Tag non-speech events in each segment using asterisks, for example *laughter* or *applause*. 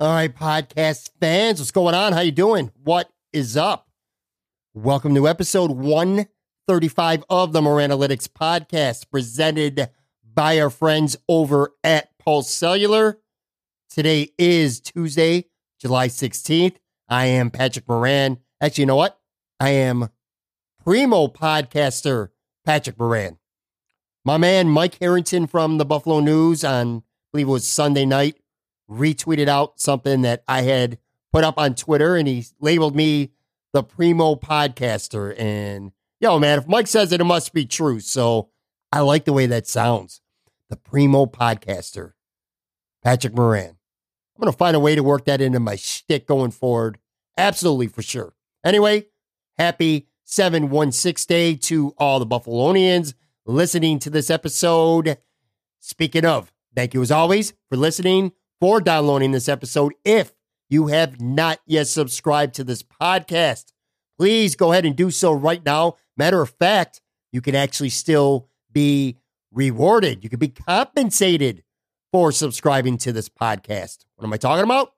All right, podcast fans, what's going on? How you doing? What is up? Welcome to episode 135 of the Moran Analytics podcast, presented by our friends over at Pulse Cellular. Today is Tuesday, July 16th. I am Patrick Moran. Actually, you know what? I am primo podcaster Patrick Moran. My man Mike Harrington from the Buffalo News on, I believe it was Sunday night, retweeted out something that I had put up on Twitter and he labeled me the primo podcaster. And yo, man, if Mike says it, it must be true. So I like the way that sounds. The primo podcaster, Patrick Moran. I'm going to find a way to work that into my shtick going forward. Absolutely, for sure. Anyway, happy 716 day to all the Buffalonians listening to this episode. Speaking of, thank you as always for listening, for downloading this episode. If you have not yet subscribed to this podcast, please go ahead and do so right now. Matter of fact, you can actually still be rewarded. You can be compensated for subscribing to this podcast. What am I talking about?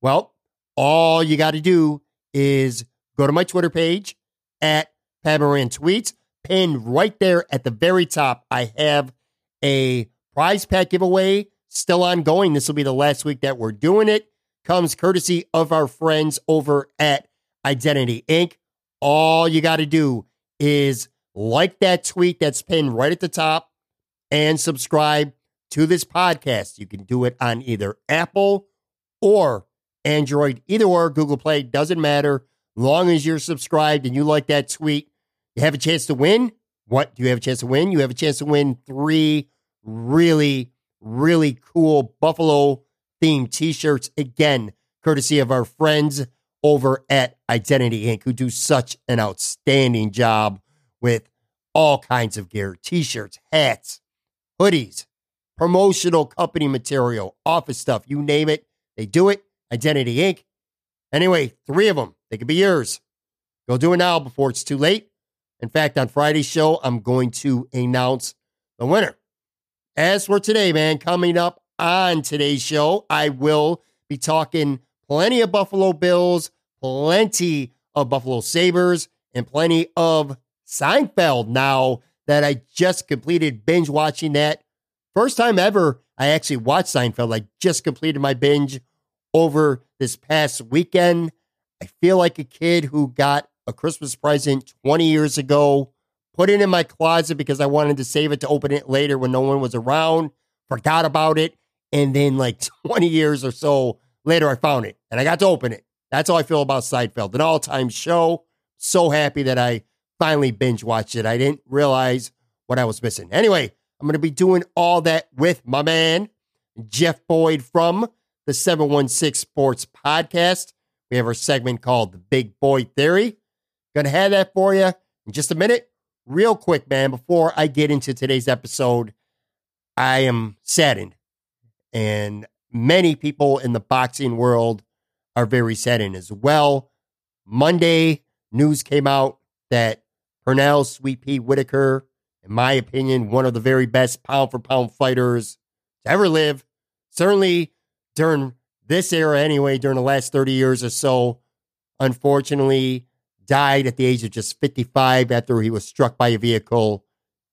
Well, all you got to do is go to my Twitter page at Pat Moran Tweets. Pinned right there at the very top, I have a prize pack giveaway still ongoing. This will be the last week that we're doing it. Comes courtesy of our friends over at Identity Inc. All you got to do is like that tweet that's pinned right at the top and subscribe to this podcast. You can do it on either Apple or Android, either or Google Play, doesn't matter. Long as you're subscribed and you like that tweet, you have a chance to win. What do you have a chance to win? You have a chance to win three really, really cool Buffalo themed t shirts. Again, courtesy of our friends over at Identity Inc., who do such an outstanding job with all kinds of gear t shirts, hats, hoodies, promotional company material, office stuff, you name it. They do it. Identity Inc. Anyway, three of them. They could be yours. Go do it now before it's too late. In fact, on Friday's show, I'm going to announce the winner. As for today, man, coming up on today's show, I will be talking plenty of Buffalo Bills, plenty of Buffalo Sabres, and plenty of Seinfeld now that I just completed binge watching that. First time ever I actually watched Seinfeld. I just completed my binge over this past weekend. I feel like a kid who got a Christmas present 20 years ago, put it in my closet because I wanted to save it to open it later when no one was around, forgot about it. And then, like *laughs* 20 years or so later, I found it and I got to open it. That's how I feel about Seinfeld, an all time show. So happy that I finally binge watched it. I didn't realize what I was missing. Anyway, I'm going to be doing all that with my man, Jeff Boyd from the 716 Sports Podcast. We have our segment called The Big Boy Theory. Gonna have that for you in just a minute. Real quick, man, before I get into today's episode, I am saddened. And many people in the boxing world are very saddened as well. Monday, news came out that Pernell Sweet Pea Whitaker, in my opinion, one of the very best pound for pound fighters to ever live, certainly during this era anyway, during the last 30 years or so, unfortunately died at the age of just 55 after he was struck by a vehicle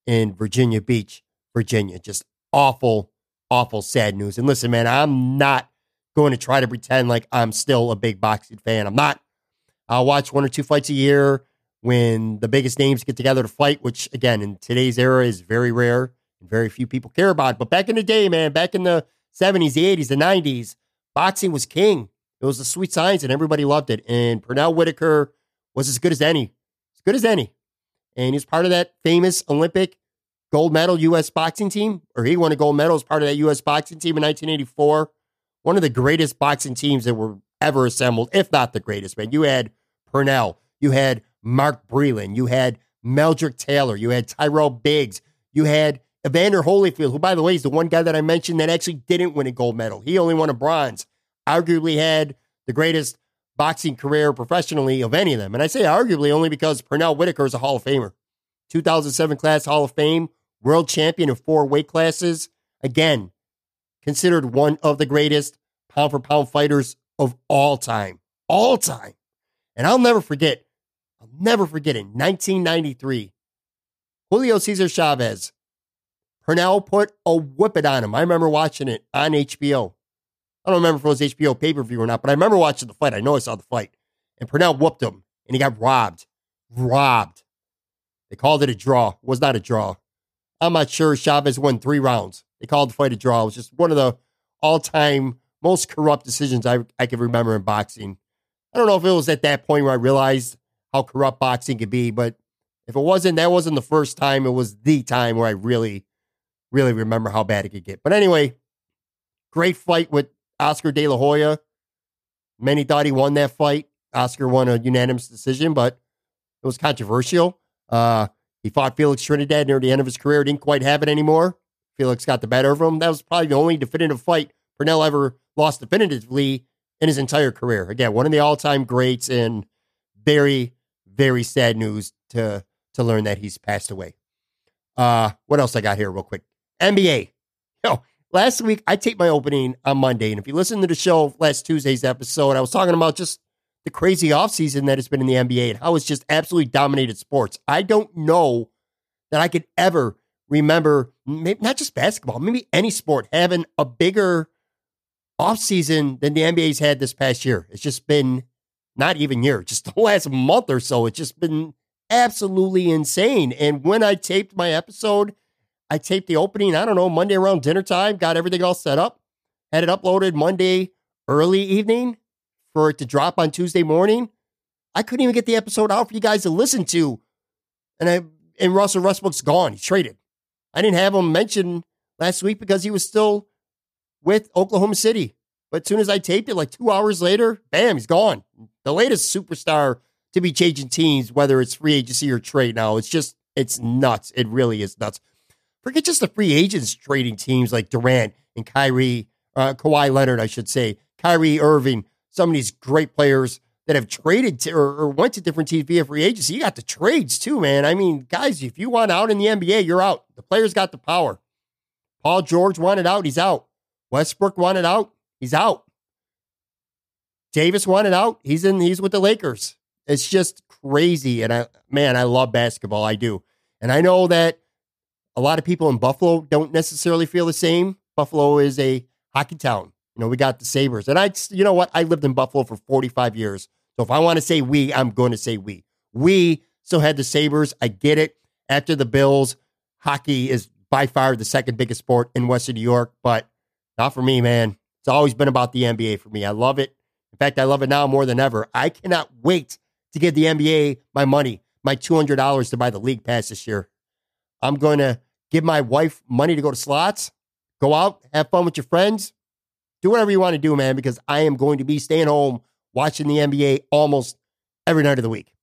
in Virginia Beach. Virginia. Just awful, awful, sad news. And listen, man, I'm not going to try to pretend like I'm still a big boxing fan. I'm not. I'll watch one or two fights a year when the biggest names get together to fight, which again in today's era is very rare and very few people care about. But back in the day, man, back in the 70s, the 80s, the 90s, boxing was king. It was a sweet science and everybody loved it. And Pernell Whitaker was as good as any, as good as any. And he's part of that famous Olympic gold medal U.S. boxing team, or he won a gold medal as part of that U.S. boxing team in 1984. One of the greatest boxing teams that were ever assembled, if not the greatest, man. You had Pernell, you had Mark Breland, you had Meldrick Taylor, you had Tyrell Biggs, you had Evander Holyfield, who, by the way, is the one guy that I mentioned that actually didn't win a gold medal. He only won a bronze. Arguably had the greatest boxing career professionally of any of them. And I say arguably only because Pernell Whitaker is a Hall of Famer. 2007 class Hall of Fame, world champion in four weight classes. Again, considered one of the greatest pound for pound fighters of all time. All time. And I'll never forget, I'll never forget in 1993, Julio Cesar Chavez Pernell put a whipping on him. I remember watching it on HBO. I don't remember if it was HBO pay per view or not, but I remember watching the fight. I know I saw the fight. And Pernell whooped him, and he got robbed. Robbed. They called it a draw. It was not a draw. I'm not sure Chavez won three rounds. They called the fight a draw. It was just one of the all time most corrupt decisions I, I can remember in boxing. I don't know if it was at that point where I realized how corrupt boxing could be, but if it wasn't, that wasn't the first time. It was the time where I really really remember how bad it could get. But anyway, great fight with Oscar De La Hoya. Many thought he won that fight. Oscar won a unanimous decision, but it was controversial. Uh, he fought Felix Trinidad near the end of his career, didn't quite have it anymore. Felix got the better of him. That was probably the only definitive fight Pernell ever lost definitively in his entire career. Again, one of the all-time greats, and very, very sad news to to learn that he's passed away. Uh, what else I got here, real quick? NBA. *laughs* Yo, last week I taped my opening on Monday, and if you listen to the show last Tuesday's episode, I was talking about just the crazy offseason that has been in the NBA and how it's just absolutely dominated sports. I don't know that I could ever remember, maybe not just basketball, maybe any sport having a bigger offseason than the NBA's had this past year. It's just been not even year, just *laughs* the last month or so. It's just been absolutely insane. And when I taped my episode, I taped the opening, I don't know, Monday around dinner time, got everything all set up, had it uploaded Monday early evening for it to drop on Tuesday morning. I couldn't even get the episode out for you guys to listen to. And I and Russell Westbrook's gone. He's traded. I didn't have him mentioned last week because he was still with Oklahoma City. But as soon as I taped it, like two hours later, bam, he's gone. The latest superstar to be changing teams, whether it's free agency or trade now. It's just, it's nuts. It really is nuts. Forget just the free agents trading teams like Durant and Kyrie, uh, Kawhi Leonard, I should say, Kyrie Irving, some of these great players that have traded to, or, or, went to different teams via free agency. You got the trades too, man. I mean, guys, if you want out in the NBA, you're out. The players got the power. Paul George wanted out, he's out. Westbrook wanted out, he's out. Davis wanted out, he's in. He's with the Lakers. It's just crazy, and I, man, I love basketball. I do, and I know that a lot of people in Buffalo don't necessarily feel the same. Buffalo is a hockey town. You know, we got the Sabres. And I, you know what? I lived in Buffalo for 45 years. So if I want to say we, I'm going to say we. We still had the Sabres. I get it. After the Bills, hockey is by far the second biggest sport in Western New York, but not for me, man. It's always been about the NBA for me. I love it. In fact, I love it now more than ever. I cannot wait to give the NBA my money, my $200 to buy the league pass this year. I'm going to give my wife money to go to slots, go out, have fun with your friends, do whatever you want to do, man, because I am going to be staying home watching the NBA almost every night of the week.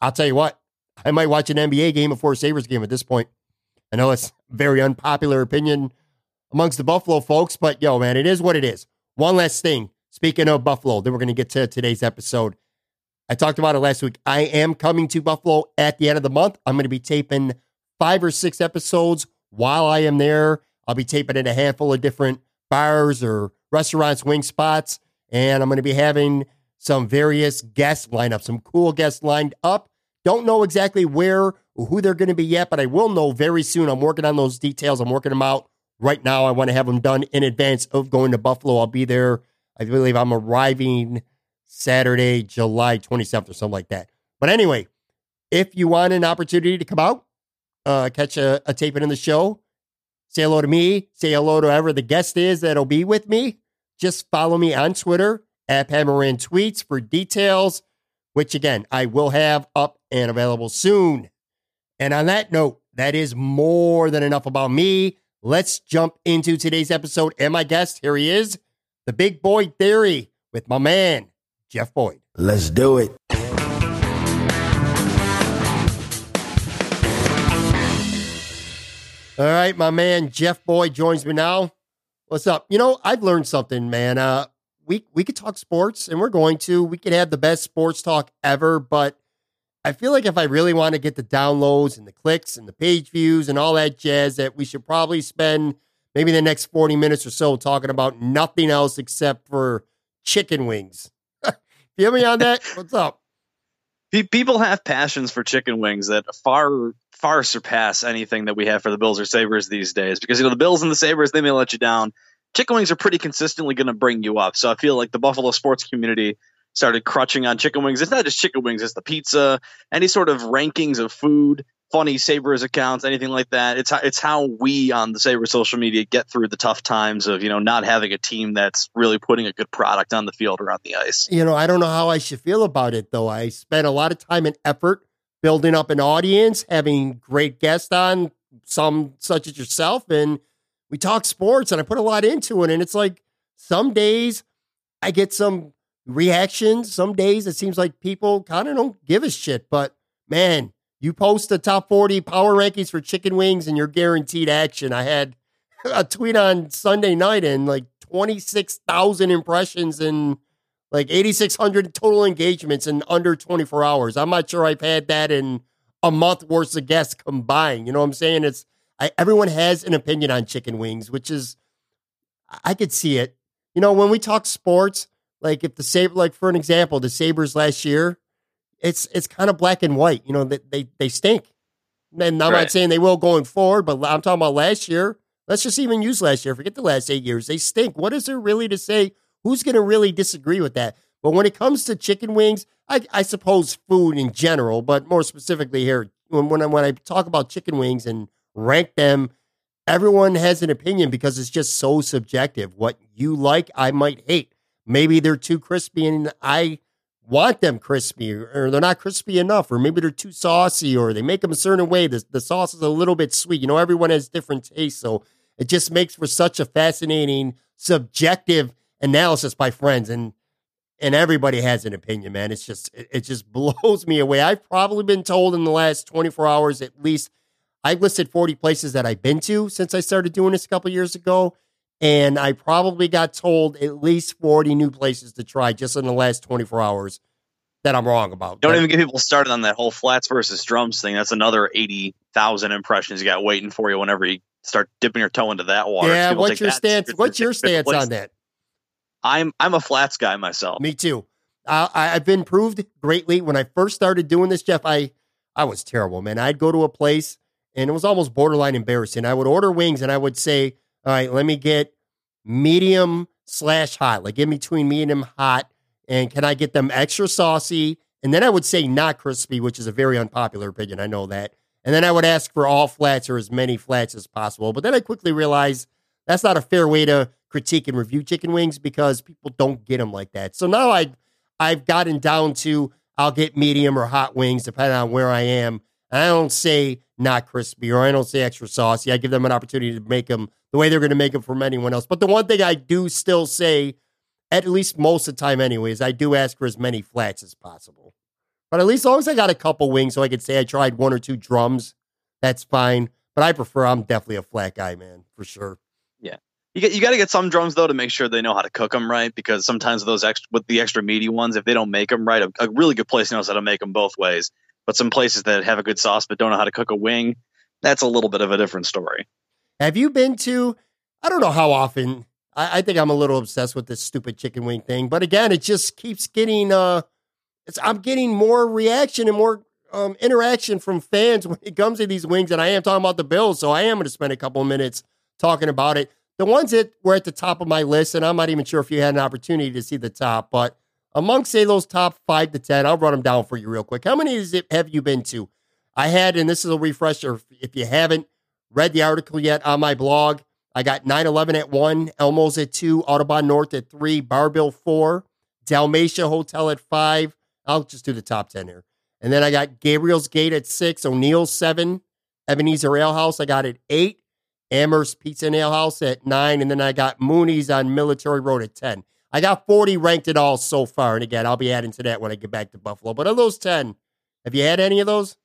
I'll tell you what, I might watch an NBA game before a Sabres game at this point. I know it's very unpopular opinion amongst the Buffalo folks, but yo, man, it is what it is. One last thing. Speaking of Buffalo, then we're going to get to today's episode. I talked about it last week. I am coming to Buffalo at the end of the month. I'm going to be taping five or six episodes while I am there. I'll be taping in a handful of different bars or restaurants, wing spots, and I'm going to be having some various guests lined up, some cool guests lined up. Don't know exactly where or who they're going to be yet, but I will know very soon. I'm working on those details. I'm working them out right now. I want to have them done in advance of going to Buffalo. I'll be there. I believe I'm arriving Saturday, July 27th or something like that. But anyway, if you want an opportunity to come out, uh, catch a, a taping in the show, say hello to me, say hello to whoever the guest is that'll be with me. Just follow me on Twitter at Pat Moran Tweets for details, which again, I will have up and available soon. And on that note, that is more than enough about me. Let's jump into today's episode and my guest. Here he is, the Big Boy Theory with my man, Jeff Boyd. Let's do it. All right, my man Jeff Boyd joins me now. What's up? You know, I've learned something, man. Uh, we we could talk sports, and we're going to. We could have the best sports talk ever, but I feel like if I really want to get the downloads and the clicks and the page views and all that jazz, that we should probably spend maybe the next forty minutes or so talking about nothing else except for chicken wings. *laughs* Feel me on that? What's up? People have passions for chicken wings that far far surpass anything that we have for the Bills or Sabres these days. Because you know the Bills and the Sabres they may let you down. Chicken wings are pretty consistently going to bring you up. So I feel like the Buffalo sports community started crutching on chicken wings. It's not just chicken wings; it's the pizza, any sort of rankings of food funny Sabres accounts, anything like that. It's how, it's how we on the Sabres social media get through the tough times of, you know, not having a team that's really putting a good product on the field or on the ice. You know, I don't know how I should feel about it though. I spent a lot of time and effort building up an audience, having great guests on, some such as yourself, and we talk sports and I put a lot into it. And it's like some days I get some reactions. Some days it seems like people kind of don't give a shit. But man, you post the top 40 power rankings for chicken wings and you're guaranteed action. I had a tweet on Sunday night and like 26,000 impressions and like 8,600 total engagements in under 24 hours. I'm not sure I've had that in a month worth of guests combined. You know what I'm saying? It's I, everyone has an opinion on chicken wings, which is I could see it. You know, when we talk sports, like if the Sabre, like for an example, the Sabres last year, it's it's kind of black and white. You know, they they, they stink. And I'm right. not saying they will going forward, but I'm talking about last year. Let's just even use last year. Forget the last eight years. They stink. What is there really to say? Who's going to really disagree with that? But when it comes to chicken wings, I, I suppose food in general, but more specifically here, when when I, when I talk about chicken wings and rank them, everyone has an opinion because it's just so subjective. What you like, I might hate. Maybe they're too crispy, and I want them crispy or they're not crispy enough or maybe they're too saucy or they make them a certain way. The, the sauce is a little bit sweet. You know everyone has different tastes so it just makes for such a fascinating subjective analysis by friends and and everybody has an opinion man. It's just it, it just *laughs* blows me away. I've probably been told in the last 24 hours at least i've listed 40 places that i've been to since i started doing this a couple years ago and I probably got told at least 40 new places to try just in the last 24 hours that I'm wrong about. Don't but, even get people started on that whole flats versus drums thing. That's another 80,000 impressions you got waiting for you whenever you start dipping your toe into that water. Yeah, what's your stance? What's your stance on that? I'm I'm a flats guy myself. Me too. Uh, I, I've been proved greatly when I first started doing this, Jeff. I I was terrible, man. I'd go to a place and it was almost borderline embarrassing. I would order wings and I would say, all right, let me get medium slash hot, like in between medium hot. And can I get them extra saucy? And then I would say not crispy, which is a very unpopular opinion. I know that. And then I would ask for all flats or as many flats as possible. But then I quickly realized that's not a fair way to critique and review chicken wings because people don't get them like that. So now I I've gotten down to I'll get medium or hot wings depending on where I am. And I don't say not crispy or I don't say extra saucy. I give them an opportunity to make them the way they're going to make them from anyone else. But the one thing I do still say, at least most of the time, anyways, I do ask for as many flats as possible. But at least as long as I got a couple wings, so I could say I tried one or two drums, that's fine. But I prefer, I'm definitely a flat guy, man, for sure. Yeah. You, you got to get some drums though to make sure they know how to cook them right because sometimes those extra with the extra meaty ones if they don't make them right a, a really good place knows how to make them both ways but some places that have a good sauce but don't know how to cook a wing that's a little bit of a different story have you been to? I don't know how often. I, I, think I'm a little obsessed with this stupid chicken wing thing. But again, it just keeps getting. uh I'm getting more reaction and more um, interaction from fans *laughs* when it comes to these wings, and I am talking about the Bills, so I am going to spend a couple of minutes talking about it. The ones that were at the top of my list, and I'm not even sure if you had an opportunity to see the top, but amongst say those top five to ten, I'll run them down for you real quick. How many is it have you been to? I had, and this is a refresher. If you haven't read the article yet on my blog, I got 911 at one, Elmo's at two, Audubon North at three, Bar-Bill four, Dalmatia Hotel at five. I'll just do the top 10 here. And then I got Gabriel's Gate at six, O'Neill's seven, Ebenezer Ale House, I got at eight, Amherst Pizza and Ale House at nine, and then I got Mooney's on Military Road at 10. I got 40 ranked at all so far. And again, I'll be adding to that when I get back to Buffalo. But of those 10, have you had any of those?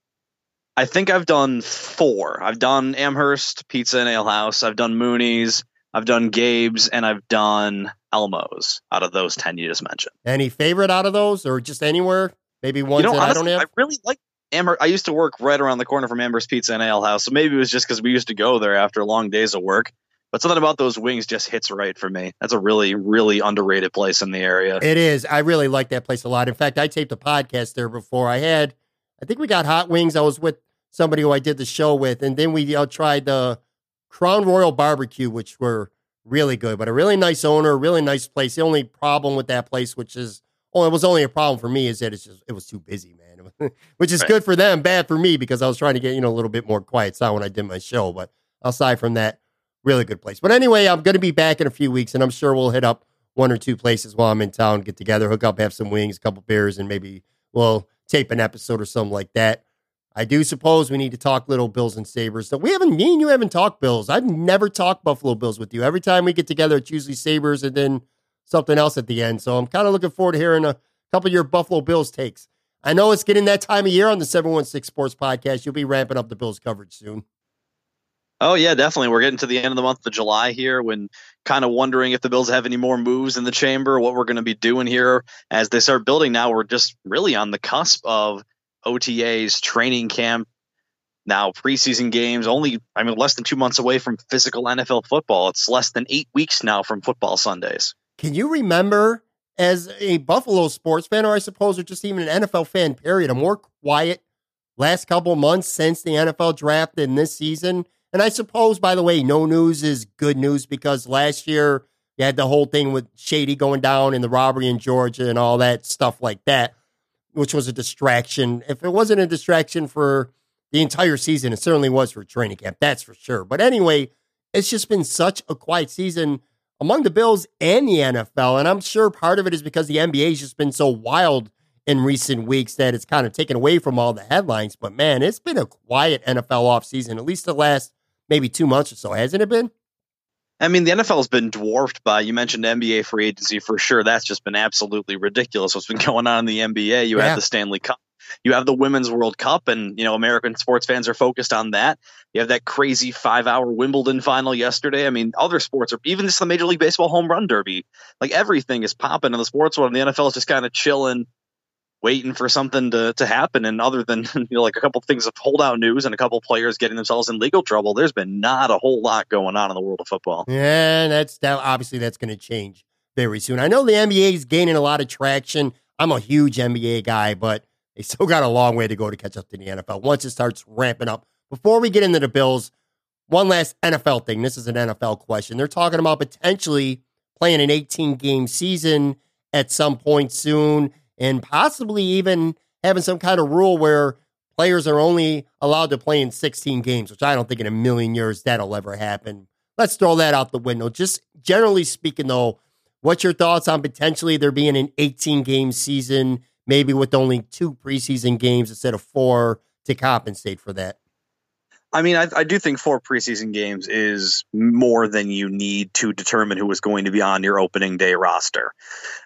I think I've done four. I've done Amherst Pizza and Ale House. I've done Mooney's. I've done Gabe's, and I've done Elmo's. Out of those ten you just mentioned, any favorite out of those, or just anywhere? Maybe one you know, that honestly, I don't have. I really like Amherst. I used to work right around the corner from Amherst Pizza and Ale House, so maybe it was just because we used to go there after long days of work. But something about those wings just hits right for me. That's a really, really underrated place in the area. It is. I really like that place a lot. In fact, I taped a podcast there before. I had, I think we got hot wings. I was with somebody who I did the show with, and then we uh, tried the Crown Royal Barbecue, which were really good, but a really nice owner, really nice place. The only problem with that place, which is, oh, it was only a problem for me, is that it's just it was too busy, man. *laughs* which is right. good for them, bad for me because I was trying to get you know a little bit more quiet sound when I did my show. But aside from that, really good place. But anyway, I'm going to be back in a few weeks, and I'm sure we'll hit up one or two places while I'm in town, get together, hook up, have some wings, a couple beers, and maybe we'll tape an episode or something like that. I do suppose we need to talk little Bills and Sabres. So we haven't, me and you haven't talked Bills. I've never talked Buffalo Bills with you. Every time we get together, it's usually Sabres and then something else at the end. So I'm kind of looking forward to hearing a couple of your Buffalo Bills takes. I know it's getting that time of year on the 716 Sports Podcast. You'll be ramping up the Bills coverage soon. Oh yeah, definitely. We're getting to the end of the month of July here when kind of wondering if the Bills have any more moves in the chamber, what we're going to be doing here as they start building now. We're just really on the cusp of OTAs, training camp, now preseason games, only I mean less than 2 months away from physical NFL football. It's less than 8 weeks now from football Sundays. Can you remember as a Buffalo sports fan or I suppose or just even an NFL fan period, a more quiet last couple months since the NFL draft in this season? And I suppose, by the way, no news is good news because last year you had the whole thing with Shady going down and the robbery in Georgia and all that stuff like that, which was a distraction. If it wasn't a distraction for the entire season, it certainly was for training camp. That's for sure. But anyway, it's just been such a quiet season among the Bills and the NFL. And I'm sure part of it is because the NBA has just been so wild in recent weeks that it's kind of taken away from all the headlines. But man, it's been a quiet NFL offseason, at least the last maybe two months or so, hasn't it been? I mean, the NFL has been dwarfed by, you mentioned NBA free agency for sure. That's just been absolutely ridiculous what's been *laughs* going on in the NBA. You yeah. have the Stanley Cup, you have the Women's World Cup, and, you know, American sports fans are focused on that. You have that crazy five hour Wimbledon final yesterday. I mean, other sports are, even just the Major League Baseball home run derby, like everything is popping in the sports world. And the NFL is just kind of chilling waiting for something to, to happen. And other than *laughs* you know, like a couple of things of holdout news and a couple players getting themselves in legal trouble, there's been not a whole lot going on in the world of football. Yeah, that's that. Obviously, that's going to change very soon. I know the NBA is gaining a lot of traction. I'm a huge NBA guy, but they still got a long way to go to catch up to the NFL once it starts ramping up. Before we get into the Bills, one last NFL thing. This is an NFL question. They're talking about potentially playing an 18 game season at some point soon and possibly even having some kind of rule where players are only allowed to play in 16 games, which I don't think in a million years that'll ever happen. Let's throw that out the window. Just generally speaking, though, what's your thoughts on potentially there being an 18 game season, maybe with only two preseason games instead of four to compensate for that? I mean, I, I, do think four preseason games is more than you need to determine who is going to be on your opening day roster.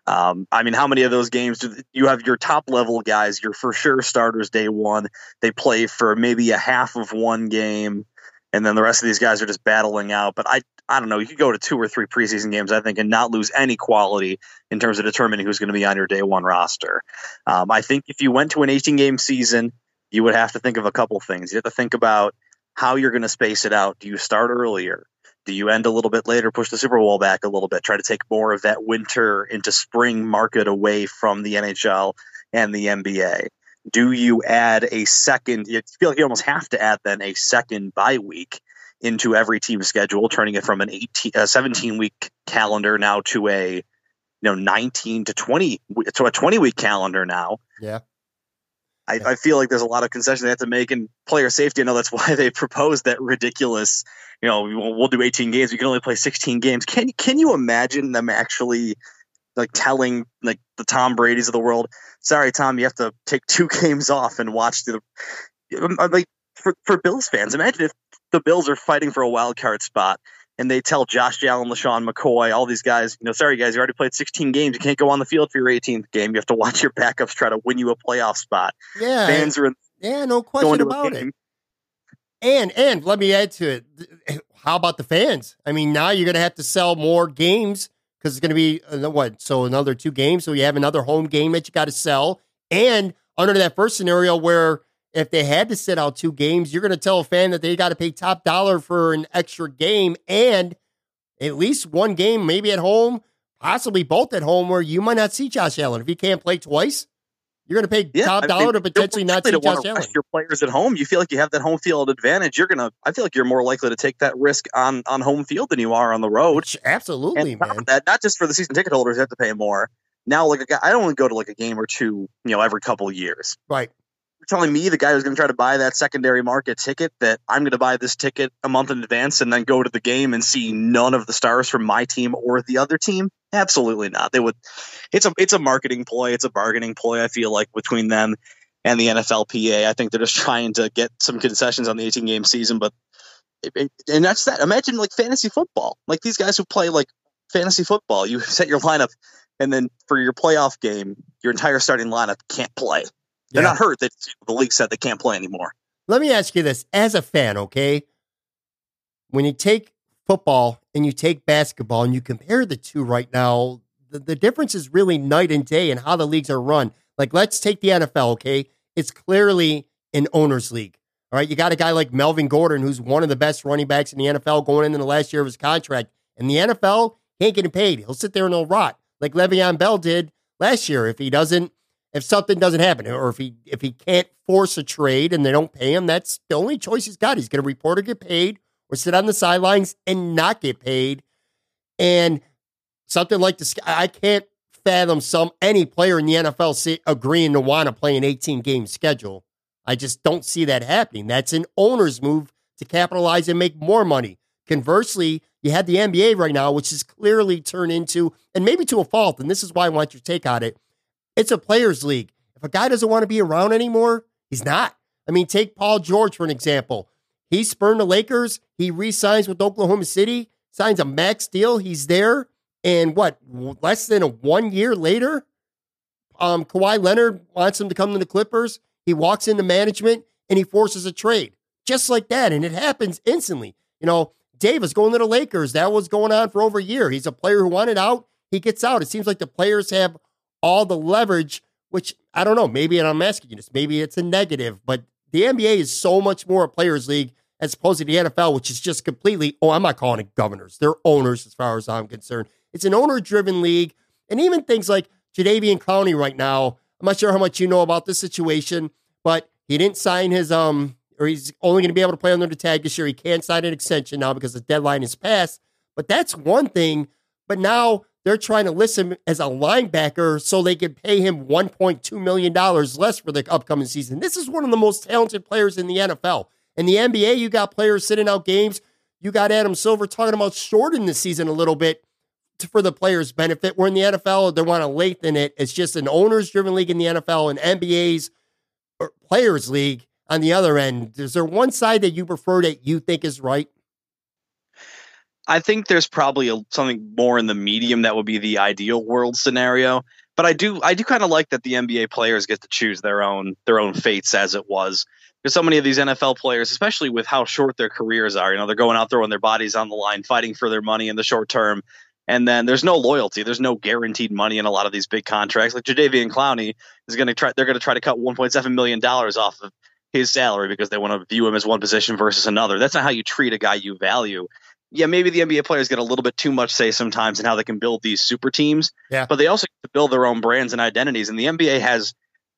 Um, I mean, how many of those games do you have your top level guys, your for sure starters day one? They play for maybe a half of one game, and then the rest of these guys are just battling out. But I, I don't know. You could go to two or three preseason games, I think, and not lose any quality in terms of determining who's going to be on your day one roster. Um, I think if you went to an 18 game season, you would have to think of a couple things. You have to think about how you're going to space it out. Do you start earlier? Do you end a little bit later, push the Super Bowl back a little bit, try to take more of that winter into spring market away from the NHL and the NBA? do you add a second? You feel like you almost have to add then a second bye week into every team schedule, turning it from an 18, uh, 17 week calendar now to a you know 19 to 20 to a 20 week calendar now. Yeah. I, I, feel like there's a lot of concessions they have to make in player safety. I know that's *laughs* why they proposed that ridiculous, you know, we'll, we'll do 18 games. We can only play 16 games. Can can you imagine them actually like telling like the Tom Brady's of the world, sorry, Tom, you have to take two *laughs* games off and watch the um, uh, like for, for Bills fans. Imagine if the Bills are fighting for a wild card spot and they tell Josh Allen, LeSean McCoy, all these guys, you know, sorry guys, you already played 16 games. You can't go on the field for your 18th game. You have to watch your backups try to win you a playoff spot. Yeah, fans are in, yeah, no question about it. And and let me add to it. How about the fans? I mean, now you're going to have to sell more games because it's going to be uh, what? So another two games. So you have another home game that you got to sell. And under that first scenario where if they had to sit out two games, you're going to tell a fan that they got to pay top dollar for an extra game and at least one game, maybe at home, possibly both at home, where you might not see Josh Allen. If he can't play twice, you're going to pay yeah, top I dollar to potentially not see Josh Allen. Your players at home, you feel like you have that home field advantage. You're going to, I feel like you're more likely to take that risk on on home field than you are on the road. Absolutely, man. That, not just for the season ticket holders, you have to pay more. Now, like I don't only go to like a game or two, you know, every couple years. Right telling me the guy who's going to try to buy that secondary market ticket that I'm going to buy this ticket a month in advance and then go to the game and see none of the stars from my team or the other team? Absolutely not. They would. It's a it's a marketing ploy. It's a bargaining ploy. I feel like between them and the NFLPA, I think they're just *laughs* trying to get some concessions on the 18 game season. But and that's that. Imagine like fantasy football, like these guys who play like fantasy football. You *laughs* set your lineup, and then for your playoff game, your entire starting lineup can't play they're yeah. not hurt that the league said they can't play anymore. Let me ask you this as a fan, okay? When you take football and you take basketball and you compare the two right now, the, the difference is really night and day in how the leagues are run. Like, let's take the NFL, okay? It's clearly an owner's league. All right. You got a guy like Melvin Gordon, who's one of the best running backs in the NFL going into the last year of his contract. And the NFL, he ain't getting paid. He'll sit there and he'll rot like Le'Veon Bell did last year if he doesn't if something doesn't happen or if he if he can't force a trade and they don't pay him, that's the only choice he's got. He's going to report or get paid or sit on the sidelines and not get paid. And something like this, I can't fathom some any player in the NFL agreeing to want to play an 18 game schedule. I just don't see that happening. That's an owner's move to capitalize and make more money. Conversely, you had the NBA right now, which is clearly turned into, and maybe to a fault, and this is why I want your take on it it's a players' league. If a guy doesn't want to be around anymore, he's not. I mean, take Paul George for an example. He spurned the Lakers. He re-signs with Oklahoma City, signs a max deal. He's there, and what? Less than a one year later, um, Kawhi Leonard wants him to come to the Clippers. He walks into management and he forces a trade just like that, and it happens instantly. You know, Davis going to the Lakers. That was going on for over a year. He's a player who wanted out. He gets out. It seems like the players have all the leverage, which I don't know, maybe I'm asking you this, maybe it's a negative, but the NBA is so much more a players' league as opposed to the NFL, which is just completely, oh, I'm not calling it governors. They're owners as far as I'm concerned. It's an owner driven league. And even things like Jadeveon Clowney right now, I'm not sure how much you know about this situation, but he didn't sign his, um, or he's only going to be able to play under the tag this year. He can't sign an extension now because the deadline is passed. But that's one thing. But now they're trying to list him as a linebacker so they can pay him $1.2 million less for the upcoming season. This is one of the most talented players in the NFL. In the NBA, you got players sitting out games. You got Adam Silver talking about shorting the season a little bit for the players' benefit. We're in the NFL, they want to lengthen it. It's just an owners driven league in the NFL and NBA's players' league on the other end. Is there one side that you prefer that you think is right? I think there's probably a, something more in the medium that would be the ideal world scenario. But I do I do kind of like that the NBA players get to choose their own their own fates as it was. Because so many of these NFL players, especially with how short their careers are, you know, they're going out throwing their bodies on the line, fighting for their money in the short term. And then there's no loyalty. There's no guaranteed money in a lot of these big contracts. Like Jadeveon Clowney is going to try. They're going to try to cut 1.7 million dollars off of his salary because they want to view him as one position versus another. That's not how you treat a guy you value yeah, maybe the NBA players get a little bit too much say sometimes in how they can build these super teams. Yeah. But they also build their own brands and identities. And the NBA has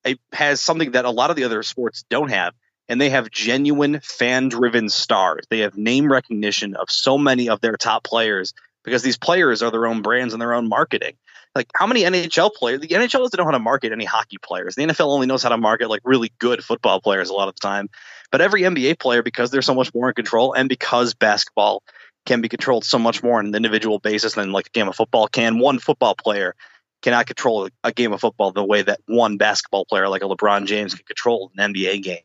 a, has something that a lot of the other sports don't have, and they have genuine fan-driven stars. They have name recognition of so many of their top players because these players are their own brands and their own marketing. Like how many NHL players? The NHL doesn't know how to market any hockey players. The NFL only knows how to market like really good football players a lot of the time. But every NBA player, because they're so much more in control, and because basketball can be controlled so much more on an individual basis than like a game of football can, one football player cannot control a game of football the way that one basketball player like a LeBron James can control an NBA game.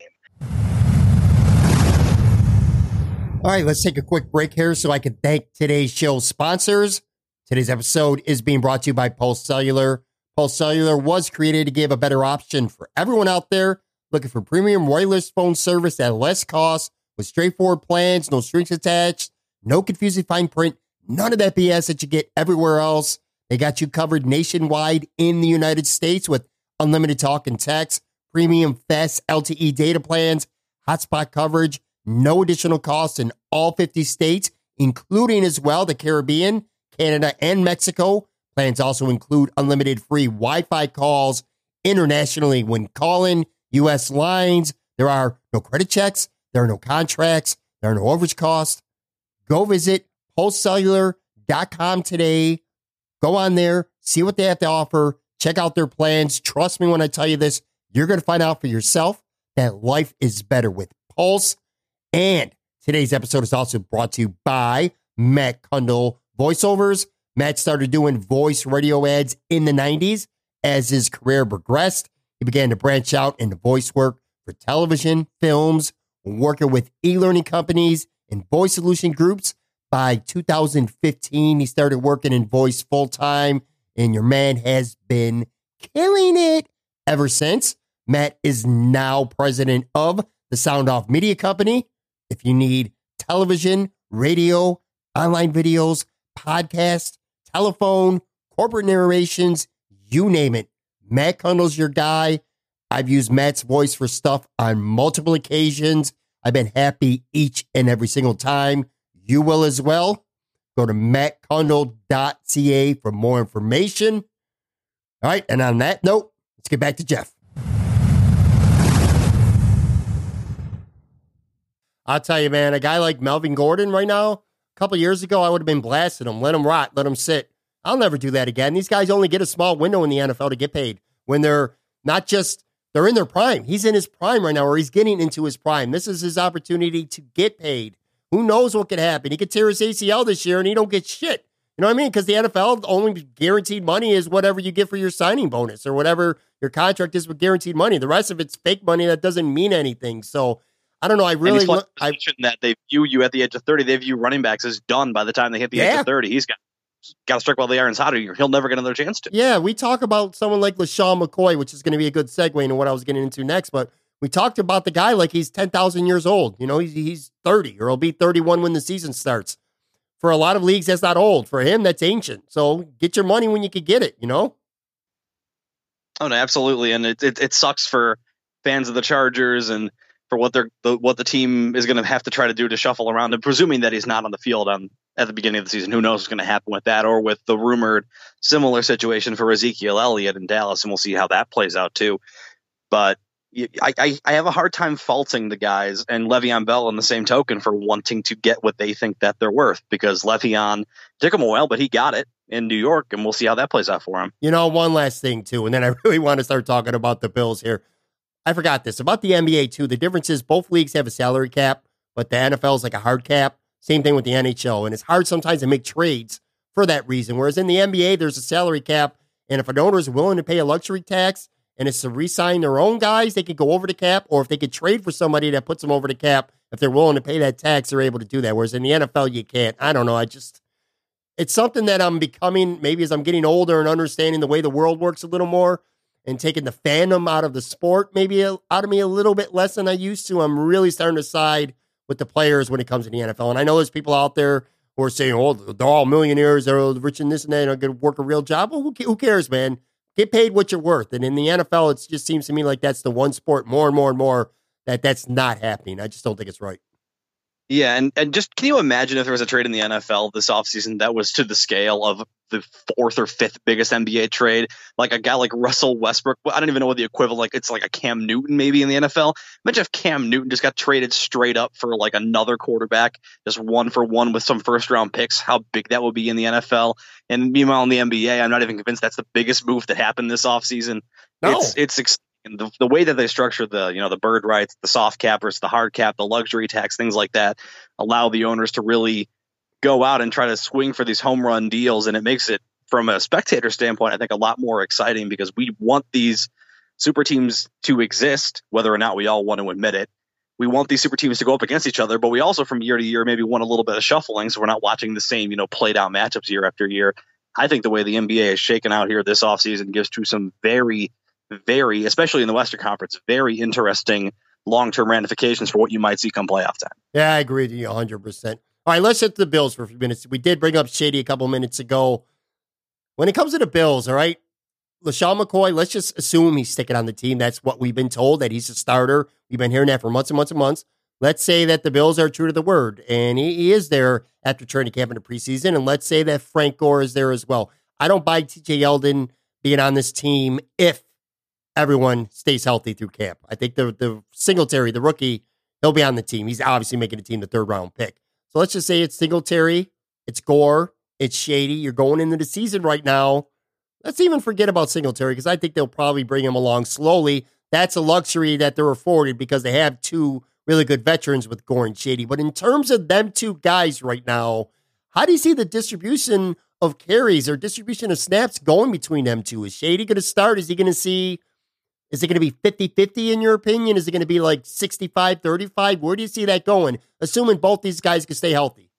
All right, let's take a quick break here so I can thank today's show sponsors. Today's episode is being brought to you by Pulse Cellular. Pulse Cellular was created to give a better option for everyone out there looking for premium wireless phone service at less cost with straightforward plans, no strings attached, no confusing fine print, none of that BS that you get everywhere else. They got you covered nationwide in the United States with unlimited talk and text, premium fast LTE data plans, hotspot coverage, no additional costs in all 50 states, including as well the Caribbean, Canada, and Mexico. Plans also include unlimited free Wi Fi calls internationally when calling U.S. lines. There are no credit checks, there are no contracts, there are no overage costs. Go visit pulsecellular.com today. Go on there, see what they have to offer, check out their plans. Trust me when I tell you this, you're going to find out for yourself that life is better with Pulse. And today's episode is also brought to you by Matt Cundill Voiceovers. Matt started doing voice radio ads in the 90s. As his career progressed, he began to branch out into voice work for television, films, working with e learning companies and voice solution groups. By 2015, he started working in voice full time, and your man has been killing it ever since. Matt is now president of the Sound Off Media Company, if you need television, radio, online videos, podcast, telephone, corporate narrations, you name it, Matt Cundill's your guy. I've used Matt's voice for stuff on multiple occasions. I've been happy each and every single time. You will as well. Go to mattcundill.ca for more information. All right. And on that note, let's get back to Jeff. I'll tell you, man, a guy like Melvin Gordon right now, a couple years ago, I would have been blasting him. Let him rot, let him sit. I'll never do that again. These guys only get a small window in the NFL to get paid when they're not just they're in their prime. He's in his prime right now, or he's getting into his prime. This is his opportunity to get paid. Who knows what could happen? He could tear his ACL this year and he don't get shit. You know what I mean? Because the NFL only guaranteed money is whatever you get for your signing bonus or whatever your contract is with guaranteed money. The rest of it's fake money that doesn't mean anything. So I don't know. I really look. I, that they view you at the age of thirty. They view running backs as done by the time they hit the Yeah. age of thirty. He's got got to strike while the iron's hot. Or he'll never get another chance to. Yeah, we talk about someone like LeSean McCoy, which is going to be a good segue into what I was getting into next. But we talked about the guy like he's 10,000 years old. You know, he's, he's 30 or he'll be 31 when the season starts. For a lot of leagues, that's not old. For him, that's ancient. So get your money when you can get it, you know? Oh no, absolutely, and it it, it sucks for fans of the Chargers and for what they're the, what the team is going to have to try to do to shuffle around him, presuming that he's not on the field on at the beginning of the season. Who knows what's going to happen with that, or with the rumored similar situation for Ezekiel Elliott in Dallas, and we'll see how that plays out too. But I have a hard time faulting the guys and Le'Veon Bell in the same token for wanting to get what they think that they're worth because Le'Veon took him a while, but he got it in New York, and we'll see how that plays out for him. You know, one last thing, too. And then I *laughs* really want to start talking about the Bills here. I forgot this about the NBA, too. The difference is both leagues have a salary cap, but the NFL is like a hard cap. Same thing with the NHL. And it's hard sometimes to make trades for that reason. Whereas in the NBA, there's a salary cap. And if an owner is willing to pay a luxury tax and it's to re sign their own guys, they could go over the cap. Or if they could trade for somebody that puts them over the cap, if they're willing to pay that tax, they're able to do that. Whereas in the NFL, you can't. I don't know. I just it's something that I'm becoming maybe as I'm getting older and understanding the way the world works a little more and taking the fandom out of the sport maybe out of me a little bit less than I used to. I'm really starting to side with the players when it comes to the NFL. And I know there's people out there who are saying, oh, they're all millionaires, they're all rich and this and that, and are going to work a real job. Well, who cares, man? Get paid what you're worth. And in the NFL, it just seems to me like that's the one sport more and more and more that that's not happening. I just don't think it's right. Yeah, and, and just can you imagine if there was a trade in the NFL this offseason that was to the scale of the fourth or fifth biggest NBA trade? Like a guy like Russell Westbrook. I don't even know what the equivalent like it's like a Cam Newton maybe in the NFL. Imagine if Cam Newton just got traded straight up for like another quarterback, just one for one with some first round picks, how big that would be in the NFL. And meanwhile in the NBA, I'm not even convinced that's the biggest move that happened this offseason. No. It's it's the, the way that they structure the you know the bird rights the soft cap versus the hard cap the luxury tax things like that allow the owners to really go out and try to swing for these home run deals. And it makes it from a spectator standpoint i think a lot more exciting because we want these super teams to exist whether or not we all want to admit it. We want these super teams to go up against each other but we also from year to year maybe want a little bit of shuffling. So we're not watching the same you know played out matchups year after year. I think the way the nba is shaken out here this offseason gives to some very very, especially in the Western Conference, very interesting long term ramifications for what you might see come playoff time. Yeah, I agree with you 100%. All right, let's hit the Bills for a few minutes. We did bring up Shady a couple minutes ago. When it comes to the Bills, all right, LeSean McCoy, let's just assume he's sticking on the team. That's what we've been told, that he's a starter. We've been hearing that for months and months and months. Let's say that the Bills are true to the word, and he, he is there after training camp in the preseason. And let's say that Frank Gore is there as well. I don't buy TJ Yeldon being on this team if everyone stays healthy through camp. I think the the Singletary, the rookie, he'll be on the team. He's obviously making the team the third round pick. So let's just say it's Singletary, it's Gore, it's Shady. You're going into the season right now. Let's even forget about Singletary because I think they'll probably bring him along slowly. That's a luxury that they're afforded because they have two really good veterans with Gore and Shady. But in terms of them two guys right now, how do you see the distribution of carries or distribution of snaps going between them two? Is Shady going to start? Is he going to see is it going to be 50 50 in your opinion? Is it going to be like 65 35? Where do you see that going, assuming both these guys can stay healthy?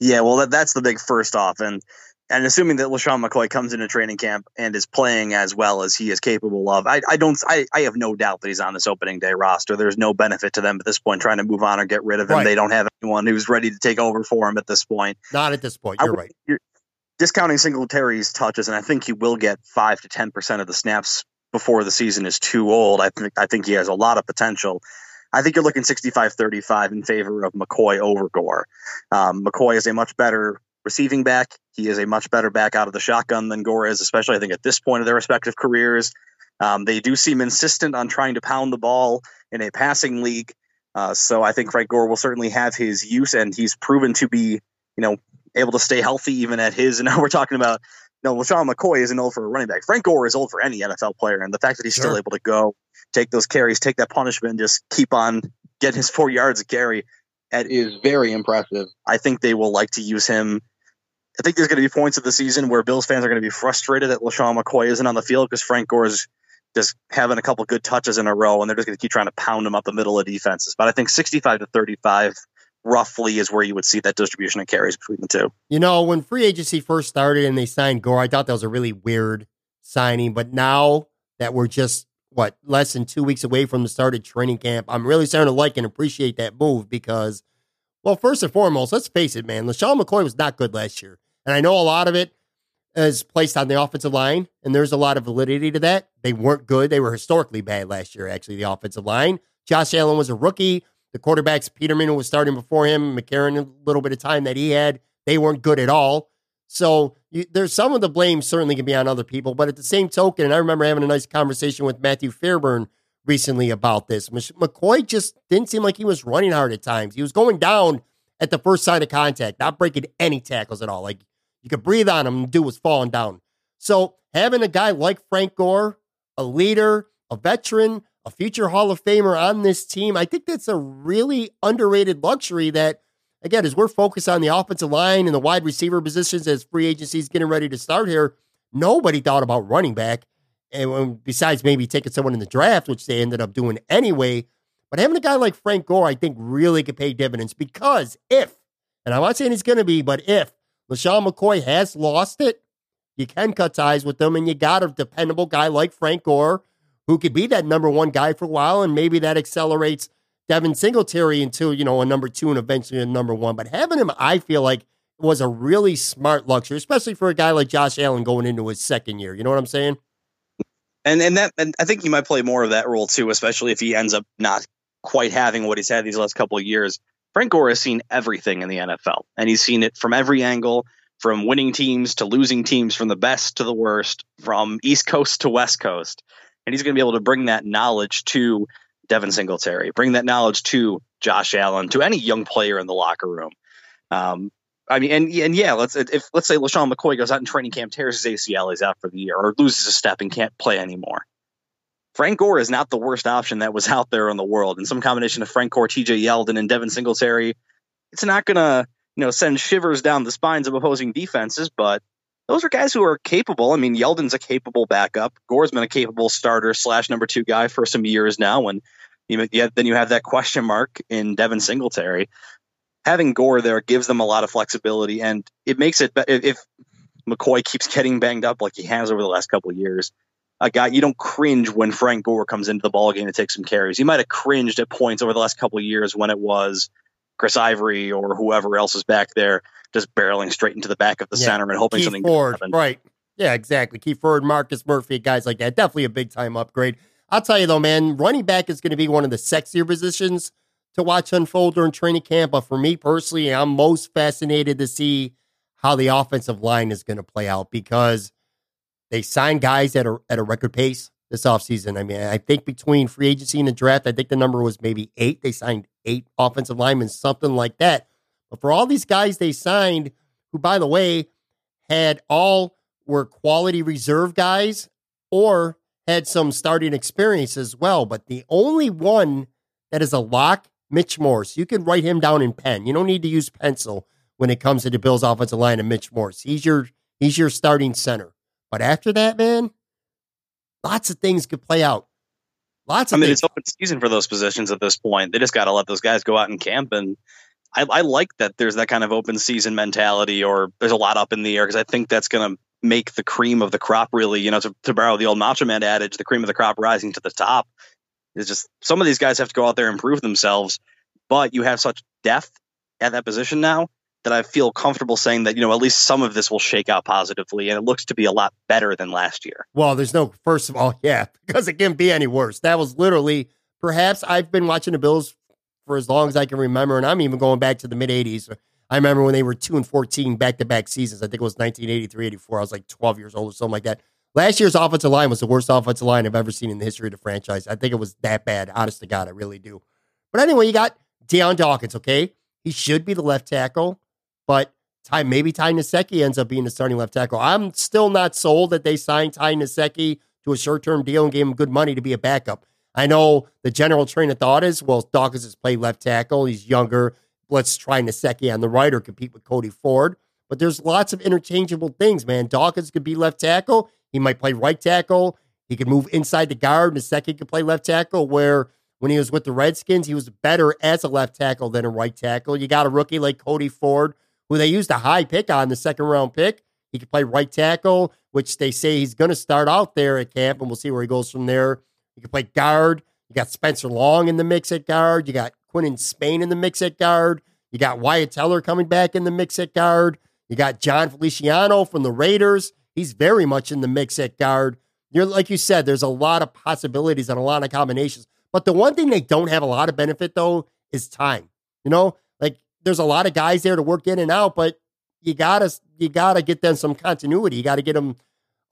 Yeah, well, that, that's the big first off. And and assuming that LeSean McCoy comes into training camp and is playing as well as he is capable of, I, I don't I, I have no doubt that he's on this opening day roster. There's no benefit to them at this point trying to move on or get rid of him. Right. They don't have anyone who's ready to take over for him at this point. Not at this point. You're right. You're discounting Singletary's touches, and I think he will get five to ten percent of the snaps before the season is too old. I think I think he has a lot of potential. I think you're looking 65-35 in favor of McCoy over Gore. Um, McCoy is a much better receiving back. He is a much better back out of the shotgun than Gore is, especially I think at this point of their respective careers. Um, they do seem insistent on trying to pound the ball in a passing league. Uh, so I think Frank Gore will certainly have his use, and he's proven to be, you know, able to stay healthy even at his. And now we're talking about no, LeSean McCoy isn't old for a running back. Frank Gore is old for any NFL player, and the fact that he's sure. still able to go take those carries, take that punishment, and just keep on getting his four yards of carry, that is very impressive. I think they will like to use him. I think there's going to be points of the season where Bills fans are going to be frustrated that LeSean McCoy isn't on the field because Frank Gore is just having a couple good touches in a row, and they're just going to keep trying to pound him up the middle of defenses. But I think 65 to 35 roughly is where you would see that distribution of carries between the two. You know, when free agency first started and they signed Gore, I thought that was a really weird signing. But now that we're just what less than two weeks away from the start of training camp, I'm really starting to like and appreciate that move because, well, first and foremost, let's face it, man, LeSean McCoy was not good last year, and I know a lot of it is placed on the offensive line, and there's a lot of validity to that. They weren't good; they were historically bad last year. Actually, the offensive line. Josh Allen was a rookie. The quarterbacks, Peterman, was starting before him, McCarron, a little bit of time that he had, they weren't good at all. So you, there's some of the blame certainly can be on other people, but at the same token, and I remember having a nice conversation with Matthew Fairburn recently about this. McCoy just didn't seem like he was running hard at times. He was going down at the first sign of contact, not breaking any tackles at all. Like you could breathe on him and dude was falling down. So having a guy like Frank Gore, a leader, a veteran, a future Hall of Famer on this team. I think that's a really underrated luxury that, again, as we're focused on the offensive line and the wide receiver positions as free agency is getting ready to start here, nobody thought about running back. And besides maybe taking someone in the draft, which they ended up doing anyway. But having a guy like Frank Gore, I think, really could pay dividends because if, and I'm not saying he's going to be, but if LeSean McCoy has lost it, you can cut ties with them, and you got a dependable guy like Frank Gore who could be that number one guy for a while, and maybe that accelerates Devin Singletary into, you know, a number two and eventually a number one. But having him, I feel like was a really smart luxury, especially for a guy like Josh Allen going into his second year. You know what I'm saying? And and that and I think he might play more of that role too, especially if he ends up not quite having what he's had these last couple of years. Frank Gore has seen everything in the NFL, and he's seen it from every angle from winning teams to losing teams, from the best to the worst, from East Coast to West Coast. And he's going to be able to bring that knowledge to Devin Singletary, bring that knowledge to Josh Allen, to any young player in the locker room. Um, I mean, and and yeah, let's if let's say LeSean McCoy goes out in training camp, tears his ACL, he's out for the year, or loses a step and can't play anymore. Frank Gore is not the worst option that was out there in the world. And some combination of Frank Gore, TJ Yeldon, and Devin Singletary, it's not gonna, you know, send shivers down the spines of opposing defenses, but those are guys who are capable. I mean, Yeldon's a capable backup. Gore's been a capable starter slash number two guy for some years now. And you, then you have that question mark in Devin Singletary. Having Gore there gives them a lot of flexibility, and it makes it if McCoy keeps getting banged up like he has over the last couple of years. A guy you don't cringe when Frank Gore comes into the ball game to take some carries. You might have cringed at points over the last couple of years when it was Chris Ivory or whoever else is back there just barreling straight into the back of the yeah. center and hoping Keith something Ford, right? Yeah, exactly. Keith Ford, Marcus Murphy, guys like that. Definitely a big time upgrade. I'll tell you though, man, running back is going to be one of the sexier positions to watch unfold during training camp. But for me personally, I'm most fascinated to see how the offensive line is going to play out because they signed guys at a at a record pace this offseason. I mean, I think between free agency and the draft, I think the number was maybe eight. They signed eight offensive linemen, something like that. But for all these guys they signed, who by the way had all were quality reserve guys or had some starting experience as well. But the only one that is a lock, Mitch Morse. You can write him down in pen. You don't need to use pencil when it comes to the Bills offensive line and Mitch Morse. He's your he's your starting center. But after that, man, lots of things could play out. Lots of I mean, things. it's open season for those positions at this point. They just got to let those guys go out and camp. And I, I, like that there's that kind of open season mentality, or there's a lot up in the air because I think that's going to make the cream of the crop really, you know, to, to borrow the old Macho Man adage, the cream of the crop rising to the top. It's just some of these guys have to go out there and prove themselves, but you have such depth at that position now that I feel comfortable saying that, you know, at least some of this will shake out positively and it looks to be a lot better than last year. Well, there's no, first of all, *laughs* yeah, because it can't be any worse. That was literally, perhaps I've been watching the Bills for as long as I can remember, and I'm even going back to the mid 80s I remember when they were 2 and 14 back to back seasons. I think it was 1983, 84. I was like 12 years old or something like that. Last year's offensive line was the worst offensive line I've ever seen in the history of the franchise. I think it was that bad. Honest to God, I really do. But anyway, you got Dion Dawkins, okay? He should be the left tackle, but Ty, maybe Ty Nsekhe ends up being the starting left tackle. I'm still not sold that they signed Ty Nsekhe to a short term deal and gave him good money to be a backup. I know the general train of thought is, well, Dawkins has played left tackle. He's younger let's try Nsekhe on the right or compete with Cody Ford. But there's lots of interchangeable things, man. Dawkins could be left tackle. He might play right tackle. He could move inside the guard. Nsekhe could play left tackle, where when he was with the Redskins, he was better as a left tackle than a right tackle. You got a rookie like Cody Ford, who they used a high pick on, the second round pick. He could play right tackle, which they say he's going to start out there at camp, and we'll see where he goes from there. He could play guard. You got Spencer Long in the mix at guard. You got Quinton Spain in the mix at guard. You got Wyatt Teller coming back in the mix at guard. You got Jon Feliciano from the Raiders. He's very much in the mix at guard. You're like you said, there's a lot of possibilities and a lot of combinations. But the one thing they don't have a lot of benefit though is time. You know, there's a lot of guys there to work in and out, but you gotta you gotta get them some continuity. You gotta get them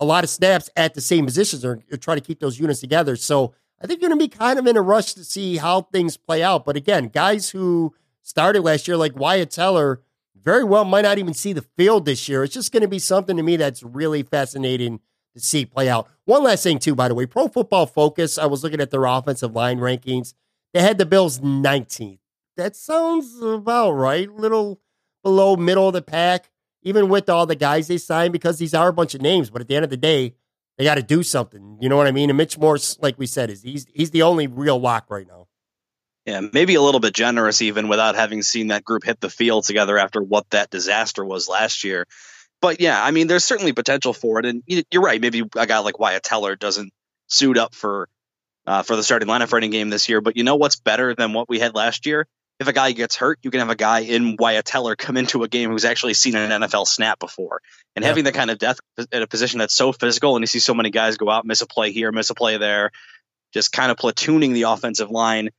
a lot of snaps at the same positions or, or try to keep those units together. So I think you're to be kind of in a rush to see how things play out. But again, guys who started last year, like Wyatt Teller, very well might not even see the field this year. It's just to be something to me that's really fascinating to see play out. One last thing, too, by the way, Pro Football Focus, I was looking at their offensive line rankings. They had the Bills 19th. That sounds about right. Little below middle of the pack, even with all the guys they signed, because these are a bunch of names. But at the end of the day, they got to do something. You know what I mean? And Mitch Morse, like we said, is he's he's the only real lock right now. Yeah, maybe a little bit generous even without having seen that group hit the field together after what that disaster was last year. But yeah, I mean, there's certainly potential for it, and you're right. Maybe a guy like Wyatt Teller doesn't suit up for uh, for the starting lineup for any game this year. But you know what's better than what we had last year? If a guy gets hurt, you can have a guy in Wyatt Teller come into a game who's actually seen an NFL snap before, and having the kind of depth at a position that's so physical, and you see so many guys go out, miss a play here, miss a play there, just kind of platooning the offensive line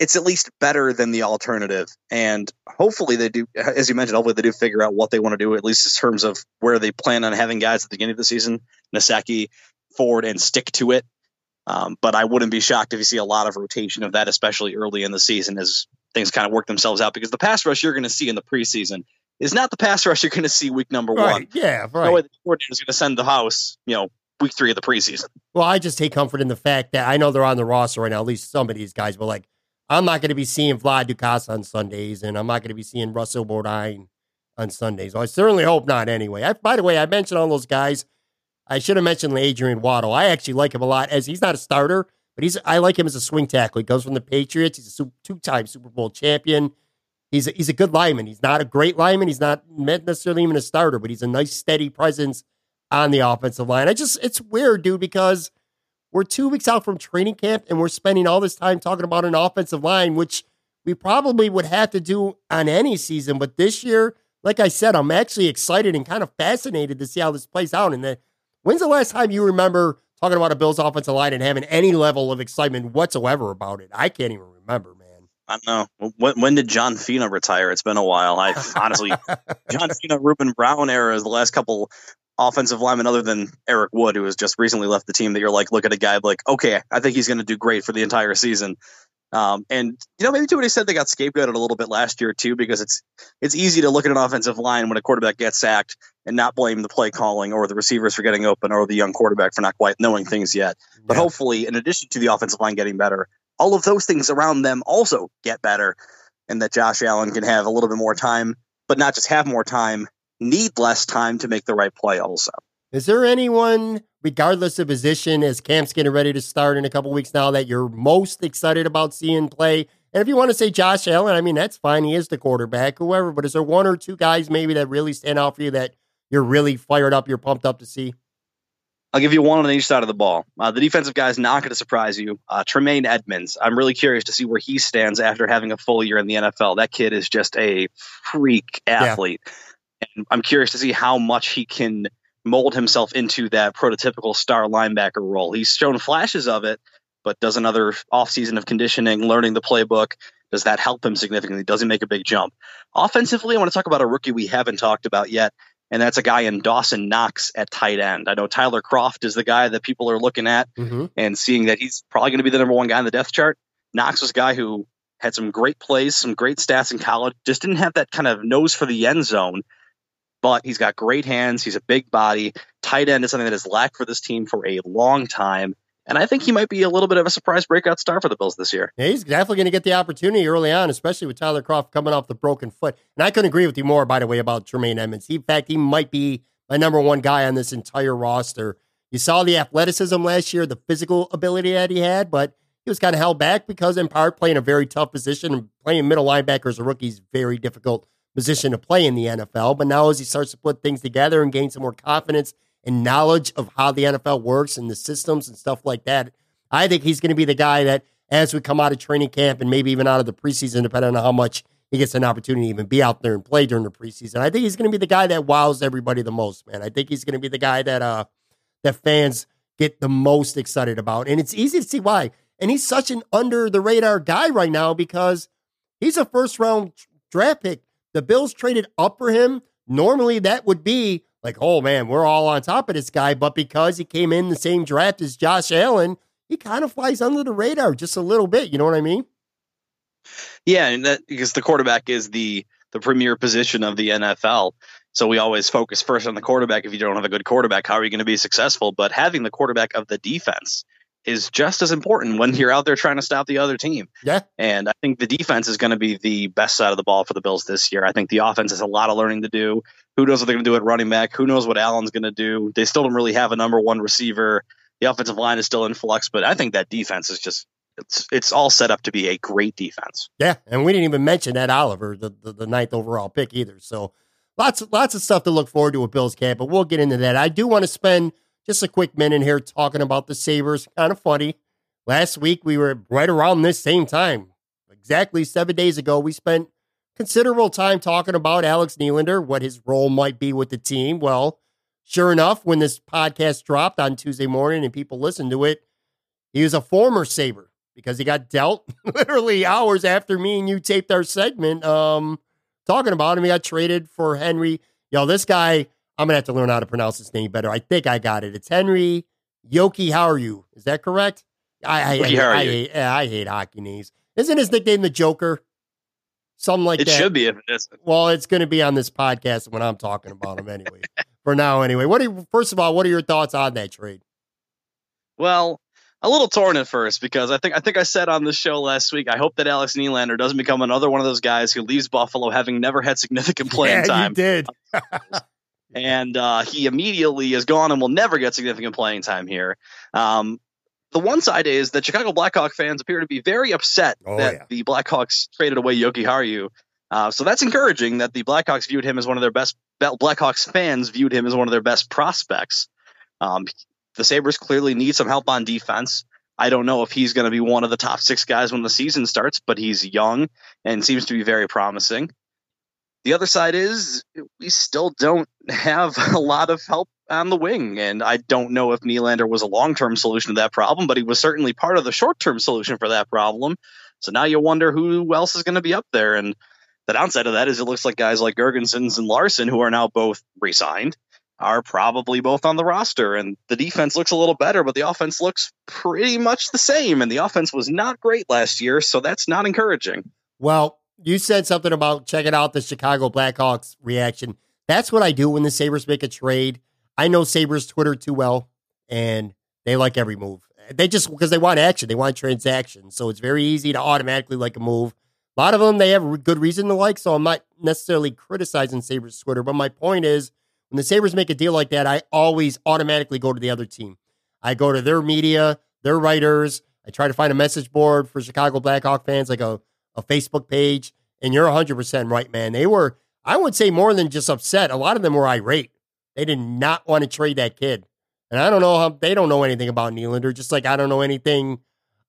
it's at least better than the alternative. And hopefully they do, as you mentioned, hopefully they do figure out what they want to do, at least in terms of where they plan on having guys at the beginning of the season, Nsekhe, Ford, and stick to it. Um, but I wouldn't be shocked if you see a lot of rotation of that, especially early in the season as things kind of work themselves out. Because the pass rush you're going to see in the preseason is not the pass *laughs* rush you're going to see week number Right. one. Yeah. Right. No way the coordinator is going to send the house, you know, week three of the preseason. Well, I just take comfort in the fact that I know they're on the roster right now, at least some of these guys, but like, I'm not going to be seeing Vlad Ducasse on Sundays, and I'm not going to be seeing Russell Bodine on Sundays. Well, I certainly hope not anyway. I, by the way, I mentioned all those guys. I should have mentioned Adrian Waddle. I actually like him a lot as he's not a starter, but he's I like him as a swing tackle. He comes from the Patriots. He's a two time Super Bowl champion. He's a, he's a good lineman. He's not a great lineman. He's not necessarily even a starter, but he's a nice steady presence on the offensive line. I just it's weird, dude, because we're two weeks out from training camp and we're spending all this time talking about an offensive line, which we probably would have to do on any season. But this year, like I said, I'm actually excited and kind of fascinated to see how this plays out. And then, when's the last time you remember talking about a Bills offensive line and having any level of excitement whatsoever about it? I can't even remember, man. I don't know. When, when did John Fina retire? It's been a while. I *laughs* honestly, John Fina, Ruben Brown era is the last couple offensive linemen other than Eric Wood, who has just recently left the team that you're like, look at a guy like, okay, I think he's going to do great for the entire season. Um, and you know, maybe to what he said, they got scapegoated a little bit last year too, because it's it's easy to look at an offensive line when a quarterback gets sacked and not blame the play calling or the receivers for getting open or the young quarterback for not quite knowing things yet. But Yeah. hopefully, in addition to the offensive line getting better, all of those things around them also get better, and that Josh Allen can have a little bit more time, but not just have more time, need less time to make the right play. Also, Is there anyone, regardless of position, as camp's getting ready to start in a couple weeks now, that you're most excited about seeing play? And if you want to say Josh Allen, I mean, that's fine. He is the quarterback, whoever. But is there one or two guys maybe that really stand out for you that you're really fired up, you're pumped up to see? I'll give you one on each side of the ball. Uh, the defensive guy is not going to surprise you. Uh, Tremaine Edmunds. I'm really curious to see where he stands after having a full year in the NFL. That kid is just a freak athlete. And I'm curious to see how much he can mold himself into that prototypical star linebacker role. He's shown flashes of it, but does another offseason of conditioning, learning the playbook, does that help him significantly? Does he make a big jump? Offensively, I want to talk about a rookie we haven't talked about yet, and that's a guy in Dawson Knox at tight end. I know Tyler Kroft is the guy that people are looking at Mm-hmm. and seeing that he's probably going to be the number one guy on the depth chart. Knox was a guy who had some great plays, some great stats in college, just didn't have that kind of nose for the end zone. But he's got great hands. He's a big body. Tight end is something that has lacked for this team for a long time. And I think he might be a little bit of a surprise breakout star for the Bills this year. Yeah, he's definitely going to get the opportunity early on, especially with Tyler Kroft coming off the broken foot. And I couldn't agree with you more, by the way, about Tremaine Edmunds. In fact, he might be my number one guy on this entire roster. You saw the athleticism last year, the physical ability that he had, but he was kind of held back because, in part, playing a very tough position and playing middle linebacker as a rookie is very difficult position to play in the NFL. But now, as he starts to put things together and gain some more confidence and knowledge of how the NFL works and the systems and stuff like that, I think he's going to be the guy that, as we come out of training camp and maybe even out of the preseason, depending on how much he gets an opportunity to even be out there and play during the preseason, I think he's going to be the guy that wows everybody the most, man. I think he's going to be the guy that uh that fans get the most excited about, and it's easy to see why. And he's such an under the radar guy right now because he's a first round draft pick. The Bills traded up for him. Normally, that would be like, oh man, we're all on top of this guy. But because he came in the same draft as Josh Allen, he kind of flies under the radar just a little bit. You know what I mean? Yeah, and that because the quarterback is the the premier position of the NFL. So we always focus first on the quarterback. If you don't have a good quarterback, how are you going to be successful? But having the quarterback of the defense is just as important when you're out there trying to stop the other team. Yeah. And I think the defense is going to be the best side of the ball for the Bills this year. I think the offense has a lot of learning to do. Who knows what they're going to do at running back? Who knows what Allen's going to do? They still don't really have a number one receiver. The offensive line is still in flux, but I think that defense is just it's it's all set up to be a great defense. Yeah, and we didn't even mention Ed Oliver, the, the the ninth overall pick either. So lots lots of stuff to look forward to with Bills camp, but we'll get into that. I do want to spend just a quick minute here talking about the Sabres. Kind of funny. Last week we were right around this same time, exactly seven days ago. We spent considerable time talking about Alex Nylander, what his role might be with the team. Well, sure enough, when this podcast dropped on Tuesday morning and people listened to it, he was a former Sabre because he got dealt *laughs* literally hours after me and you taped our segment um, talking about him. He got traded for Henry. Yo, this guy, I'm gonna have to learn how to pronounce his name better. I think I got it. It's Henry Yoki. How are you? Is that correct? I, I, Yoki, how are I, you? hate, I hate hockey names. Isn't his nickname the Joker? Something like it that. It should be if it isn't. Well, it's going to be on this podcast when I'm talking about him anyway. *laughs* For now, anyway. What? Are you, first of all, what are your thoughts on that trade? Well, a little torn at first because I think I think I said on the show last week. I hope that Alex Nylander doesn't become another one of those guys who leaves Buffalo having never had significant playing yeah, time. You did. *laughs* and uh, he immediately is gone and will never get significant playing time here. Um, the one side is that Chicago Blackhawk fans appear to be very upset Oh, that yeah. the Blackhawks traded away Jokiharju. Uh, so that's encouraging that the Blackhawks viewed him as one of their best. Blackhawks fans viewed him as one of their best prospects. Um, the Sabres clearly need some help on defense. I don't know if he's going to be one of the top six guys when the season starts, but he's young and seems to be very promising. The other side is we still don't have *laughs* a lot of help on the wing, and I don't know if Nylander was a long-term solution to that problem, but he was certainly part of the short-term solution for that problem. So now you wonder who else is going to be up there, and the downside of that is it looks like guys like Girgensons and Larsson, who are now both resigned, are probably both on the roster, and the defense looks a little better, but the offense looks pretty much the same, and the offense was not great last year, so that's not encouraging. Well, you said something about checking out the Chicago Blackhawks reaction. That's what I do when the Sabres make a trade. I know Sabres Twitter too well, and they like every move. They just because they want action, they want transactions. So it's very easy to automatically like a move. A lot of them they have good reason to like, so I'm not necessarily criticizing Sabres Twitter. But my point is, when the Sabres make a deal like that, I always automatically go to the other team. I go to their media, their writers. I try to find a message board for Chicago Blackhawk fans, like a, a Facebook page. And you're 100% right, man. They were, I would say, more than just upset. A lot of them were irate. They did not want to trade that kid. And I don't know how they don't know anything about Nylander, just like I don't know anything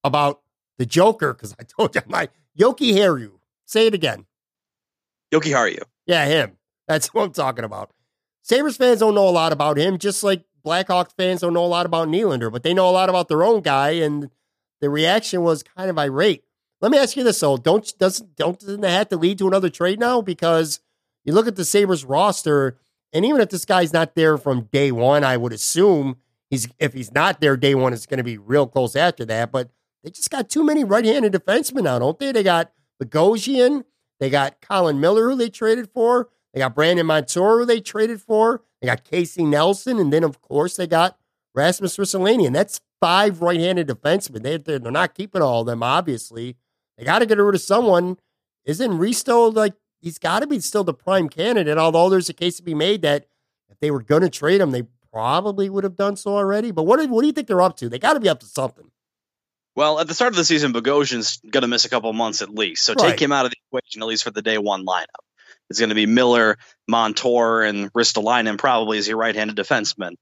about the Joker, because I *laughs* told you, my Jokiharju. Say it again. Jokiharju. Yeah, him. That's *laughs* what I'm talking about. Sabres fans don't know a lot about him, just like Blackhawks fans don't know a lot about Nylander, but they know a lot about their own guy, and the reaction was kind of irate. Let me ask you this, though. Don't doesn't don't doesn't that have to lead to another trade now? Because you look at the Sabres roster, and even if this guy's not there from day one, I would assume he's if he's not there day one, it's going to be real close after that. But they just got too many right-handed defensemen now, don't they? They got Bogosian, they got Colin Miller, who they traded for. They got Brandon Montour, who they traded for. They got Casey Nelson, and then of course they got Rasmus Ristolainen. That's five right-handed defensemen. They they're, they're not keeping all of them. Obviously, they got to get rid of someone. Isn't Risto like he's got to be still the prime candidate? Although there's a case to be made that if they were going to trade him, they probably would have done so already. But what do, what do you think they're up to? They got to be up to something. Well, at the start of the season, Bogosian's going to miss a couple months at least. So Right. take him out of the equation, at least for the day one lineup. It's going to be Miller, Montour, and Ristolainen probably as your right-handed defenseman.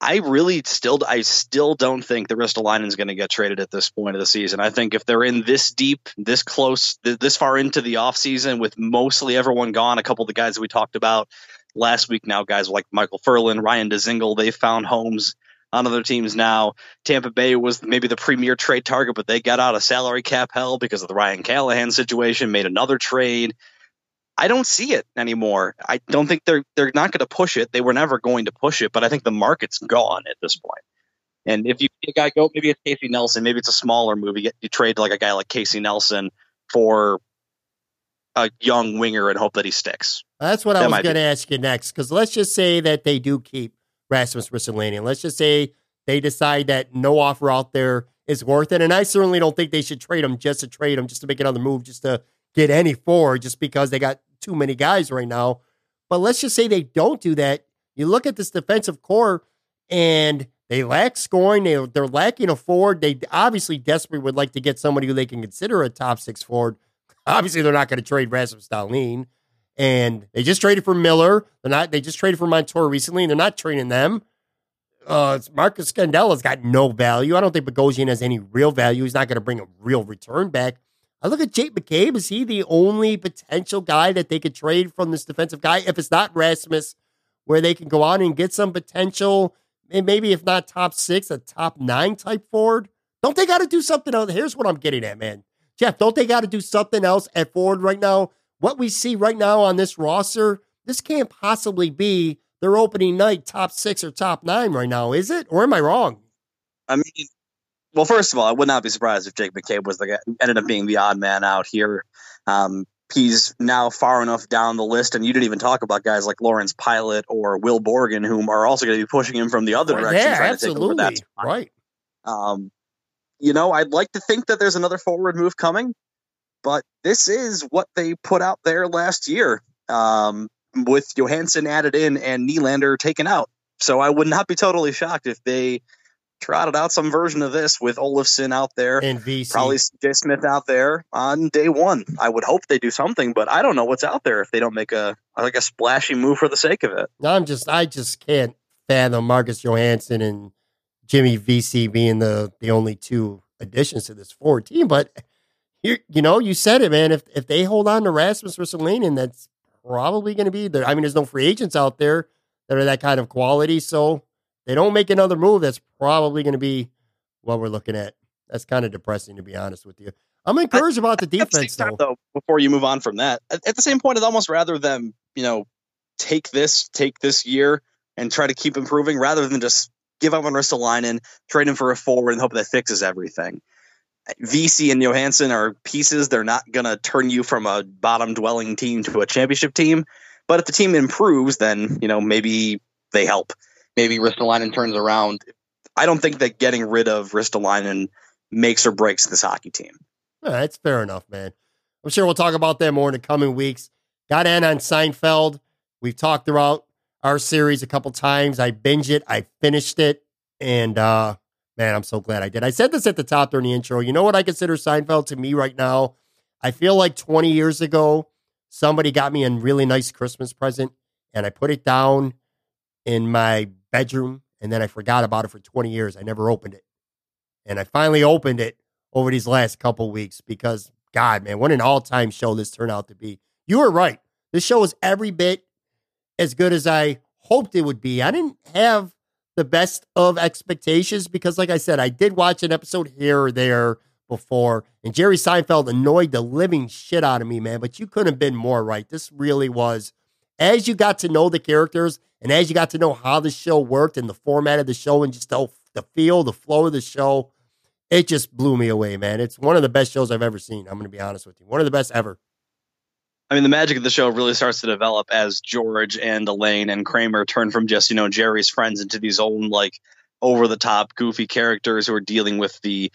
I really still, I still don't think that Ristolainen is going to get traded at this point of the season. I think if they're in this deep, this close, th- this far into the offseason with mostly everyone gone, a couple of the guys that we talked about last week now, guys like Michael Ferland, Ryan Dzingel, they found homes on other teams now. Tampa Bay was maybe the premier trade target, but they got out of salary cap hell because of the Ryan Callahan situation, made another trade. I don't see it anymore. I don't think they're they're not going to push it. They were never going to push it, but I think the market's gone at this point. And if you a guy go, maybe it's Casey Nelson, maybe it's a smaller movie. You, trade like a guy like Casey Nelson for a young winger and hope that he sticks. That's what I was going to ask you next. Because let's just say that they do keep Rasmus Ristolainen. Let's just say they decide that no offer out there is worth it. And I certainly don't think they should trade him just to trade him, just to make another move, just to get any forward, just because they got too many guys right now. But let's just say they don't do that. You look at this defensive core and they lack scoring. They, they're lacking a forward. They obviously desperately would like to get somebody who they can consider a top six forward. *laughs* Obviously, they're not going to trade Rasmus Dahlin. And they just traded for Miller. They're not. They just traded for Montour recently, and they're not trading them. Uh, Marcus Scandella's got no value. I don't think Bogosian has any real value. He's not going to bring a real return back. I look at Jake McCabe. Is he the only potential guy that they could trade from this defensive guy? If it's not Rasmus, where they can go on and get some potential, maybe if not top six, a top nine type forward. Don't they got to do something else? Here's what I'm getting at, man. Jeff, don't they got to do something else at forward right now? What we see right now on this roster, this can't possibly be their opening night top six or top nine right now, is it? Or am I wrong? I mean, well, first of all, I would not be surprised if Jake McCabe was the guy ended up being the odd man out here. Um, he's now far enough down the list, and you didn't even talk about guys like Lawrence Pilut or Will Borgen, whom are also going to be pushing him from the other direction, yeah, trying absolutely. to take over that. Right. Um, you know, I'd like to think that there's another forward move coming, but this is what they put out there last year um, with Johansson added in and Nylander taken out. So I would not be totally shocked if they trotted out some version of this with Olofsson out there, And Vesey. probably Jay Smith out there on day one. I would hope they do something, but I don't know what's out there if they don't make a like a splashy move for the sake of it. I'm just, I just can't fathom Marcus Johansson and Jimmy Vesey being the the only two additions to this forward team. But you, you know, you said it, man. If if they hold on to Rasmus Ristolainen, that's probably going to be there. I mean, there's no free agents out there that are that kind of quality, so they don't make another move. That's probably going to be what we're looking at. That's kind of depressing, to be honest with you. I'm encouraged about the At the defense, time, though. though, before you move on from that, at, at the same point, I'd almost rather them, you know, take this, take this year, and try to keep improving rather than just give up on Ristolainen, trade him for a forward, and hope that fixes everything. Vesey and Johansson are pieces. They're not going to turn you from a bottom dwelling team to a championship team. But if the team improves, then, you know, maybe they help. Maybe Ristolainen turns around. I don't think that getting rid of Ristolainen makes or breaks this hockey team. Yeah, that's fair enough, man. I'm sure we'll talk about that more in the coming weeks. Got in on Seinfeld. We've talked throughout our series a couple times. I binged it, I finished it, and uh man, I'm so glad I did. I said this at the top during the intro. You know what I consider Seinfeld to me right now? I feel like 20 years ago, somebody got me a really nice Christmas present, and I put it down in my bedroom, and then I forgot about it for 20 years. I never opened it. And I finally opened it over these last couple weeks because God, man, what an all-time show this turned out to be. You were right. This show was every bit as good as I hoped it would be. I didn't have the best of expectations because, like I said, I did watch an episode here or there before, and Jerry Seinfeld annoyed the living shit out of me, man. But you couldn't have been more right. This really was. As you got to know the characters and as you got to know how the show worked and the format of the show and just the, the feel, the flow of the show, it just blew me away, man. It's one of the best shows I've ever seen. I'm going to be honest with you. One of the best ever. I mean, the magic of the show really starts to develop as George and Elaine and Kramer turn from just, you know, Jerry's friends into these own, like, over the top, goofy characters who are dealing with the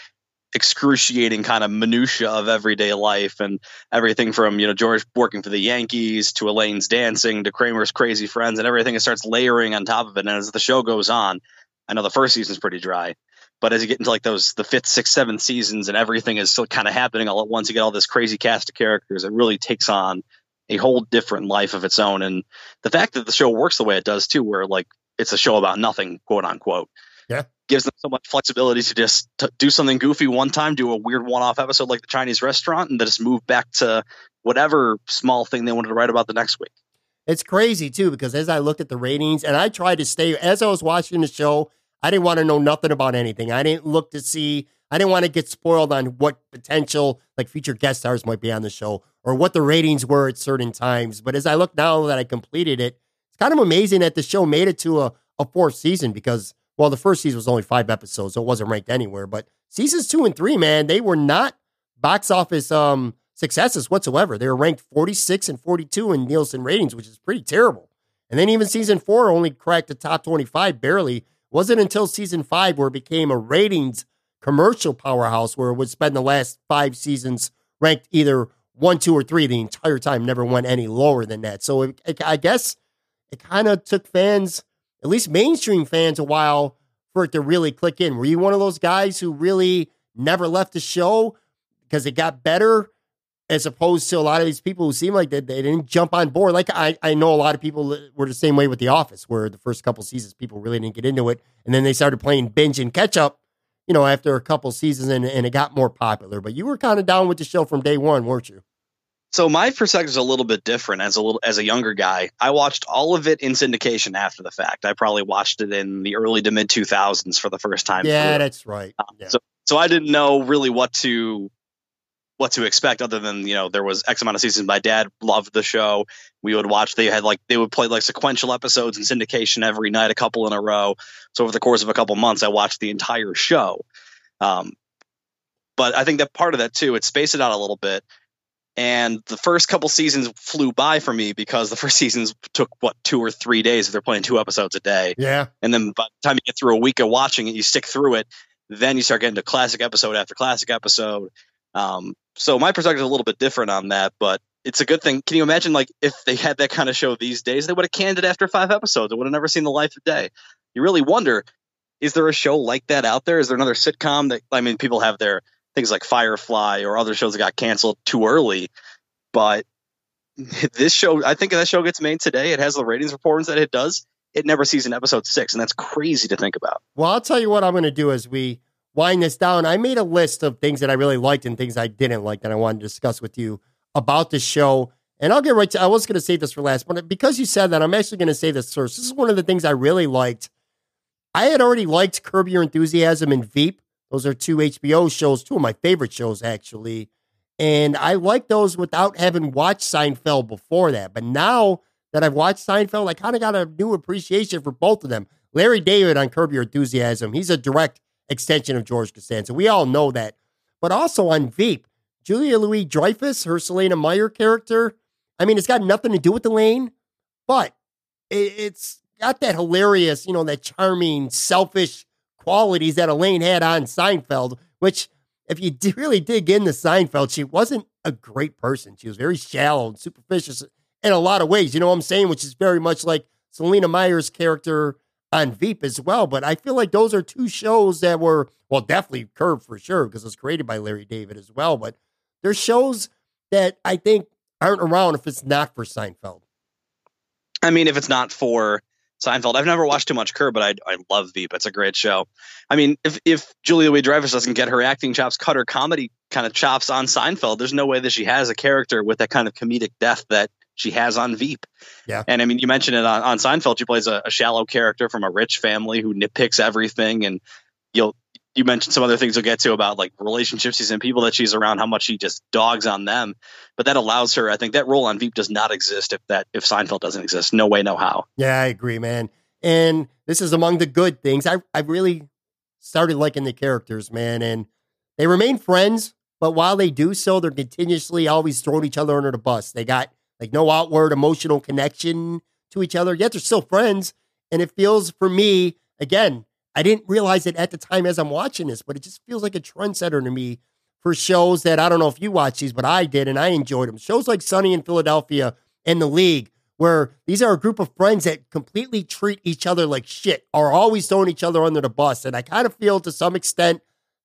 excruciating kind of minutia of everyday life and everything from, you know, George working for the Yankees to Elaine's dancing to Kramer's crazy friends and everything. It starts layering on top of it. And as the show goes on, I know the first season's pretty dry. But as you get into like those the fifth, sixth, seventh seasons and everything is still kind of happening all at once, you get all this crazy cast of characters. It really takes on a whole different life of its own. And the fact that the show works the way it does too, where like it's a show about nothing, quote unquote. Yeah. Gives them so much flexibility to just to do something goofy one time, do a weird one-off episode like the Chinese restaurant, and then just move back to whatever small thing they wanted to write about the next week. It's crazy too because as I looked at the ratings and I tried to stay as I was watching the show, I didn't want to know nothing about anything. I didn't look to see. I didn't want to get spoiled on what potential like future guest stars might be on the show or what the ratings were at certain times. But as I look now that I completed it, it's kind of amazing that the show made it to a, a fourth season because well, the first season was only five episodes, so it wasn't ranked anywhere. But seasons two and three, man, they were not box office um successes whatsoever. They were ranked 46 and 42 in Nielsen ratings, which is pretty terrible. And then even season four only cracked the top 25 barely. Wasn't until season five where it became a ratings commercial powerhouse where it would spend the last five seasons ranked either one, two, or three the entire time, never went any lower than that. So it, it, I guess it kind of took fans, at least mainstream fans, a while for it to really click in. Were you one of those guys who really never left the show because it got better? As opposed to a lot of these people who seem like they, they didn't jump on board. Like I, I know a lot of people were the same way with The Office, where the first couple seasons people really didn't get into it. And then they started playing binge and catch up, you know, after a couple seasons and, and it got more popular. But you were kind of down with the show from day one, weren't you? So my perspective is a little bit different as a little as a younger guy. I watched all of it in syndication after the fact. I probably watched it in the early to mid 2000s for the first time. Yeah, through. that's right. Uh, Yeah. So So I didn't know really what to what to expect other than you know there was x amount of seasons my dad loved the show we would watch they had like they would play like sequential episodes in syndication every night a couple in a row so over the course of a couple months i watched the entire show um, but i think that part of that too it spaced it out a little bit and the first couple seasons flew by for me because the first *laughs* seasons took what two or three days if they're playing two episodes a day Yeah. and then by the time you get through a week of watching it, you stick through it. Then you start getting to classic episode after classic episode. Um, so my perspective is a little bit different on that, but it's a good thing. Can you imagine, like, if they had that kind of show these days, they would have canned it after five episodes. It would have never seen the light of day. You really wonder: is there a show like that out there? Is there another sitcom that? I mean, people have their things like Firefly or other shows that got canceled too early, but *laughs* this show, I think, if that show gets made today, it has the ratings reports that it does. It never sees an episode six, and that's crazy to think about. Well, I'll tell you what I'm going to do as we wind this down. I made a list of things that I really liked and things I didn't like that I wanted to discuss with you about the show. And I'll get right to I was going to save this for last, but because you said that, I'm actually going to say this first. This is one of the things I really liked. I had already liked Curb Your Enthusiasm and Veep. Those are two HBO shows, two of my favorite shows, actually. And I like those without having watched Seinfeld before that. But now that I've watched Seinfeld, I kind of got a new appreciation for both of them. Larry David on Curb Your Enthusiasm, he's a direct extension of George Costanza. We all know that. But also on Veep, Julia Louis Dreyfus, her Selina Meyer character. I mean, it's got nothing to do with Elaine, but it, it's got that hilarious, you know, that charming, selfish qualities that Elaine had on Seinfeld, which if you really dig into Seinfeld, she wasn't a great person. She was very shallow and superficial in a lot of ways. You know what I'm saying? Which is very much like Selina Meyer's character on Veep as well. But I feel like those are two shows that were, well, definitely Curb for sure, because it was created by Larry David as well. But they're shows that I think aren't around if it's not for Seinfeld. I mean, if it's not for Seinfeld, I've never watched too much Curb, but I I love Veep. It's a great show. I mean, if if Julia Louis Dreyfus doesn't get her acting chops, cut her comedy kind of chops on Seinfeld, there's no way that she has a character with that kind of comedic depth that she has on Veep. Yeah. And I mean, you mentioned it on, on Seinfeld. She plays a, a shallow character from a rich family who nitpicks everything, and you'll you mentioned some other things we'll get to about like relationships she's in, people that she's around, how much she just dogs on them. But that allows her, I think, that role on Veep does not exist if that if Seinfeld doesn't exist. No way, no how. Yeah, I agree, man. And this is among the good things. I, I really started liking the characters, man. And they remain friends, but while they do so, they're continuously always throwing each other under the bus. They got like no outward emotional connection to each other, yet they're still friends. And it feels for me, again, I didn't realize it at the time as I'm watching this, but it just feels like a trendsetter to me for shows that I don't know if you watch these, but I did and I enjoyed them. Shows like Sunny in Philadelphia and The League, where these are a group of friends that completely treat each other like shit, are always throwing each other under the bus. And I kind of feel to some extent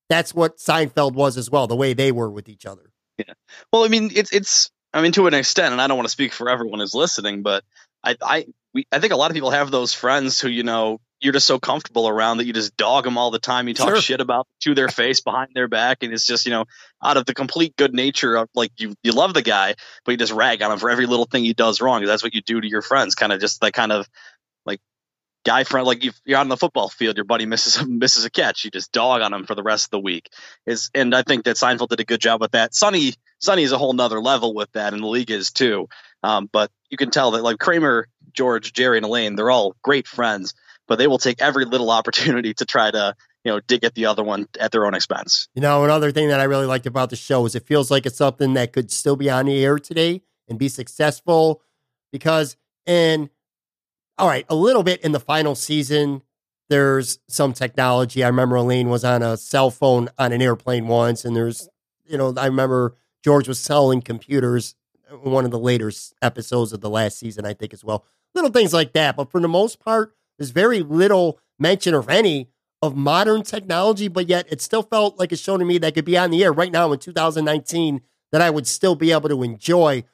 that's what Seinfeld was as well, the way they were with each other. Yeah. Well, I mean, it's it's I mean to an extent, and I don't want to speak for everyone who's listening, but I I we I think a lot of people have those friends who you know you're just so comfortable around that you just dog them all the time. You talk Sure. shit about to their face, behind their back, and it's just you know out of the complete good nature of like you you love the guy, but you just rag on him for every little thing he does wrong. That's what you do to your friends, kind of just that kind of like guy friend. Like if you're on the football field, your buddy misses misses a catch, you just dog on him for the rest of the week. Is and I think that Seinfeld did a good job with that. Sunny Sunny is a whole nother level with that, and the league is too. Um, but you can tell that like Kramer, George, Jerry, and Elaine, they're all great friends, but they will take every little opportunity to try to you know dig at the other one at their own expense. You know, another thing that I really liked about the show is it feels like it's something that could still be on the air today and be successful because in all right, a little bit in the final season, there's some technology. I remember Elaine was on a cell phone on an airplane once, and there's, you know, I remember George was selling computers in one of the later episodes of the last season, I think, as well. Little things like that. But for the most part, there's very little mention, if any, of modern technology, but yet it still felt like a show to me that could be on the air right now in 2019 that I would still be able to enjoy,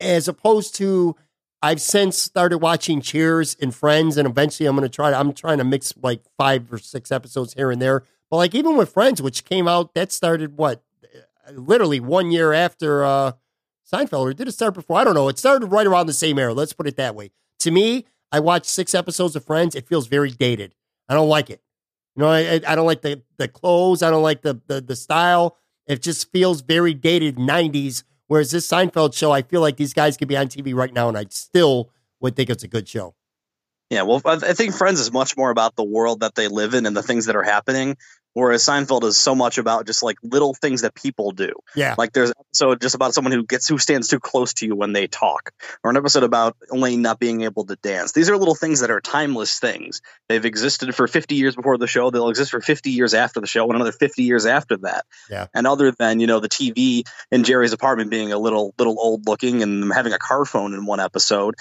as opposed to I've since started watching Cheers and Friends, and eventually I'm going to try. To, I'm trying to mix like five or six episodes here and there. But like even with Friends, which came out, that started what, literally one year after uh, Seinfeld, or did it start before? I don't know. It started right around the same era. Let's put it that way. To me, I watched six episodes of Friends. It feels very dated. I don't like it. You know, I, I don't like the the clothes. I don't like the, the the style. It just feels very dated '90s. Whereas this Seinfeld show, I feel like these guys could be on TV right now, and I still would think it's a good show. Yeah, well, I think Friends is much more about the world that they live in and the things that are happening, whereas Seinfeld is so much about just like little things that people do. Yeah, like there's so just about someone who gets who stands too close to you when they talk, or an episode about Elaine not being able to dance. These are little things that are timeless things. They've existed for 50 years before the show. They'll exist for 50 years after the show, and another 50 years after that. Yeah. And other than you know the TV in Jerry's apartment being a little little old looking and having a car phone in one episode,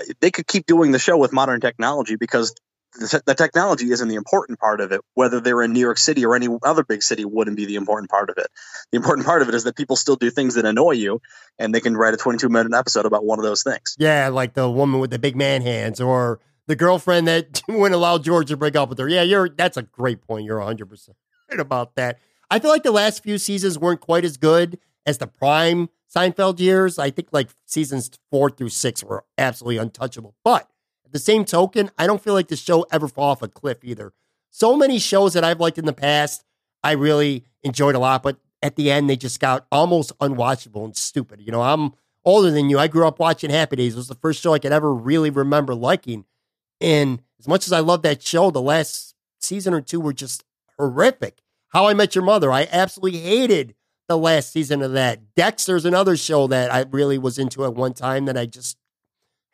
uh, they could keep doing the show with modern technology because the, the, technology isn't the important part of it. Whether they're in New York City or any other big city wouldn't be the important part of it. The important part of it is that people still do things that annoy you, and they can write a 22 minute episode about one of those things. Yeah, like the woman with the big man hands, or the girlfriend that *laughs* wouldn't allow George to break up with her. Yeah, you're. That's a great point. You're 100 percent right about that. I feel like the last few seasons weren't quite as good as the prime Seinfeld years. I think like seasons four through six were absolutely untouchable. But the same token, I don't feel like the show ever fall off a cliff either. So many shows that I've liked in the past, I really enjoyed a lot, but at the end they just got almost unwatchable and stupid. You know, I'm older than you. I grew up watching Happy Days. It was the first show I could ever really remember liking. And as much as I love that show, the last season or two were just horrific. How I Met Your Mother, I absolutely hated the last season of that. Dexter's another show that I really was into at one time that I just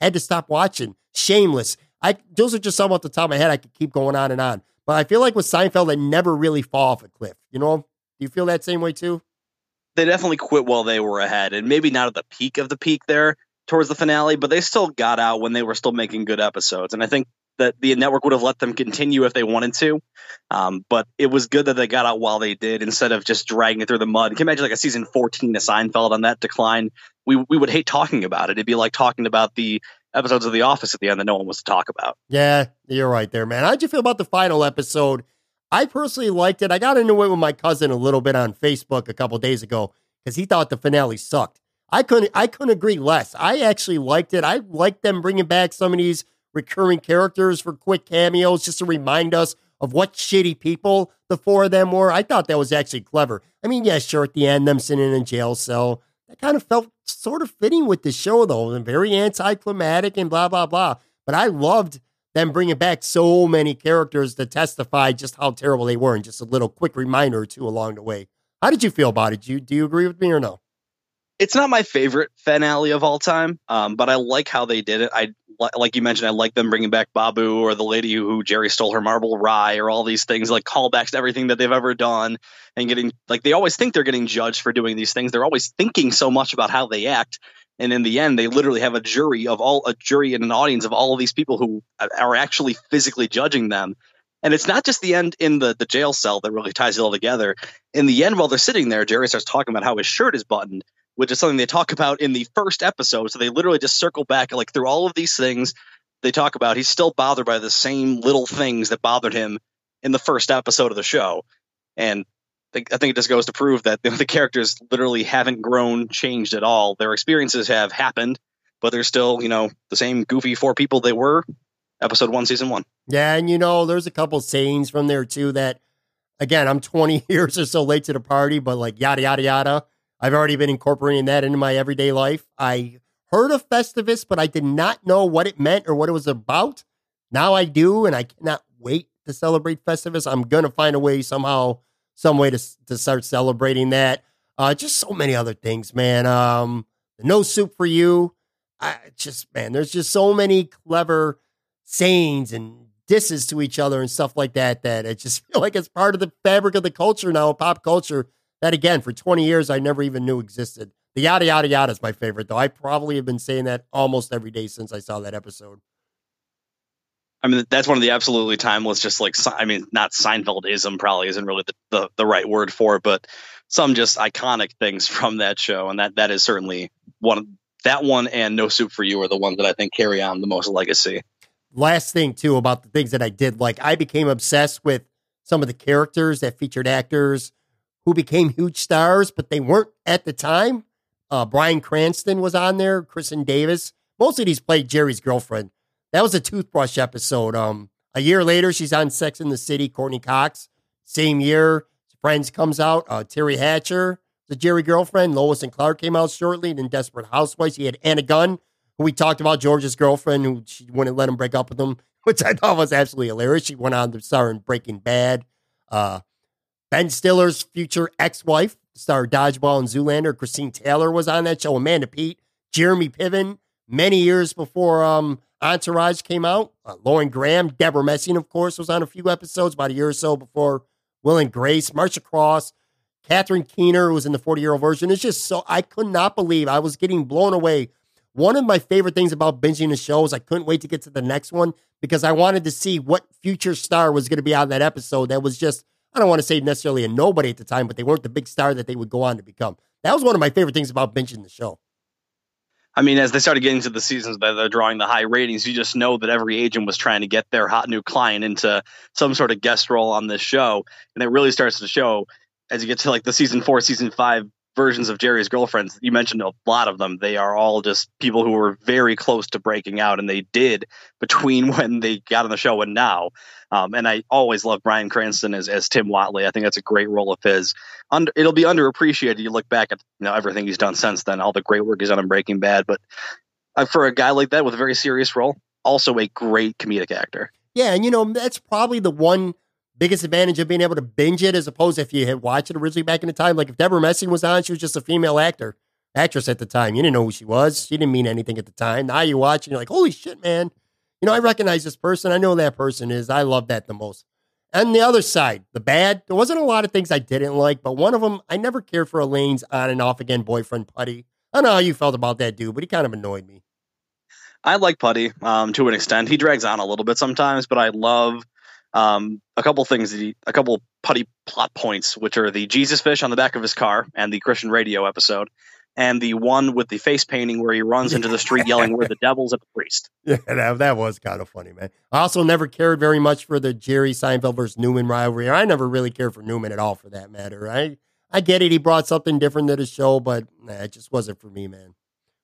had to stop watching. Shameless. I those are just some off the top of my head. I could keep going on and on. But I feel like with Seinfeld, they never really fall off a cliff. You know? Do you feel that same way too? They definitely quit while they were ahead, and maybe not at the peak of the peak there towards the finale, but they still got out when they were still making good episodes. And I think that the network would have let them continue if they wanted to. Um, but it was good that they got out while they did instead of just dragging it through the mud. Can you imagine like a season 14 of Seinfeld on that decline? We, we would hate talking about it. It'd be like talking about the episodes of The Office at the end that no one wants to talk about. Yeah, you're right there, man. How'd you feel about the final episode? I personally liked it. I got into it with my cousin a little bit on Facebook a couple days ago because he thought the finale sucked. I couldn't I couldn't agree less. I actually liked it. I liked them bringing back some of these recurring characters for quick cameos just to remind us of what shitty people the four of them were. I thought that was actually clever. I mean, yeah, sure, at the end, them sitting in a jail cell. That kind of felt sort of fitting with the show, though, and very anticlimactic and blah, blah, blah. But I loved them bringing back so many characters to testify just how terrible they were and just a little quick reminder or two along the way. How did you feel about it? Do you, do you agree with me or no? It's not my favorite finale of all time, um, but I like how they did it. I like you mentioned, I like them bringing back Babu or the lady who, Jerry stole her marble rye or all these things like callbacks to everything that they've ever done and getting like they always think they're getting judged for doing these things. They're always thinking so much about how they act. And in the end, they literally have a jury of all a jury and an audience of all of these people who uh, are actually physically judging them. And it's not just the end in the, the jail cell that really ties it all together. In the end, while they're sitting there, Jerry starts talking about how his shirt is buttoned which is something they talk about in the first episode. So they literally just circle back like through all of these things they talk about. He's still bothered by the same little things that bothered him in the first episode of the show, and I think it just goes to prove that *laughs* the characters literally haven't grown, changed at all. Their experiences have happened, but they're still, you know, the same goofy four people they were episode one, season one. Yeah, and you know, there's a couple sayings from there too that, again, I'm 20 *laughs* years or so late to the party, but like yada yada yada I've already been incorporating that into my everyday life. I heard of Festivus, but I did not know what it meant or what it was about. Now I do, and I cannot wait to celebrate Festivus. I'm to find a way somehow, some way to, to start celebrating that. Uh, just so many other things, man. Um, no soup for you. I just, man, there's just so many clever sayings and disses to each other and stuff like that that I just *laughs* feel like it's part of the fabric of the culture now, pop culture that again for 20 years I never even knew existed. The yada yada yada is my favorite though. I probably have been saying that almost every day since I saw that episode. I mean, that's one of the absolutely timeless, just like, I mean, not Seinfeldism probably isn't really the, the, the, right word for it, but some just iconic things *laughs* from that show. And that, that is certainly one, that one and No Soup for You are the ones that I think carry on the most legacy. Last thing, too, about the things that I did, like I became obsessed with some of the characters that featured actors who became huge stars, but they weren't at the time. Uh, Bryan Cranston was on there, Kristin Davis. Most of these played Jerry's girlfriend. That was a toothbrush episode. Um, A year later, she's on Sex in the City, Courteney Cox. Same year, Friends comes out. Uh, Teri Hatcher, the Jerry girlfriend. Lois and Clark came out shortly. And then Desperate Housewives. He had Anna Gunn, who we talked about, George's girlfriend, who she wouldn't let him break up with him, *laughs* which I thought was absolutely hilarious. She went on to star in Breaking Bad. Uh, ben Stiller's future ex-wife, star Dodgeball and Zoolander, Christine Taylor was on that show. Amanda Peet, Jeremy Piven, many years before um, Entourage came out. Uh, Lauren Graham, Debra Messing, of course, was on a few episodes about a year or so before Will and Grace, Marcia Cross, Catherine Keener, who was in the 40 year old virgin. It's just so, I could not believe I was getting blown away. One of my favorite things about binging the show is I couldn't wait to get to the next one because I wanted to see what future star was going to be on that episode that was just, I don't want to say necessarily a nobody at the time, but they weren't the big star that they would go on to become. That was one of my favorite things about binging the show. I mean, as they started getting to the seasons that they're drawing the high ratings, you just know that every agent was trying to get their hot new client into some sort of guest role on this show. And it really starts to show as you get to like the season four, season five versions of Jerry's girlfriends. You mentioned a lot of them. They are all just people who were very close to breaking out, and they did between *laughs* when they got on the show and now. Um, and I always love Bryan Cranston as, as Tim Whatley. I think that's a great role of his. Under, it'll be underappreciated. You look back at you know everything he's done since then, all the great work he's done in Breaking Bad. But uh, for a guy like that with a very serious role, also a great comedic actor. Yeah, and you know that's probably the one biggest advantage of being able to binge it as opposed if you had watched it originally back in the time. Like if Debra Messing was on, she was just a female actor, actress at the time. You didn't know who she was. She didn't mean anything at the time. Now you watch and you're like, holy shit, man. You know, I recognize this person. I know that person is. I love that the most. And the other side, the bad, there wasn't a lot of things I didn't like, but one of them, I never cared for Elaine's on and off again boyfriend, Putty. I don't know how you felt about that dude, but he kind of annoyed me. I like Putty um, to an extent. He drags on a little bit sometimes, but I love um, a couple things, he, a couple putty plot points, which are the Jesus fish on the back of his car and the Christian radio episode, and the one with the face painting where he runs into the street yelling, "We're the *laughs* devils at the priest." Yeah, that, that was kind of funny, man. I also never cared very much for the Jerry Seinfeld versus Newman rivalry. I never really cared for Newman at all, for that matter. I I get it; he brought something different to the show, but nah, it just wasn't for me, man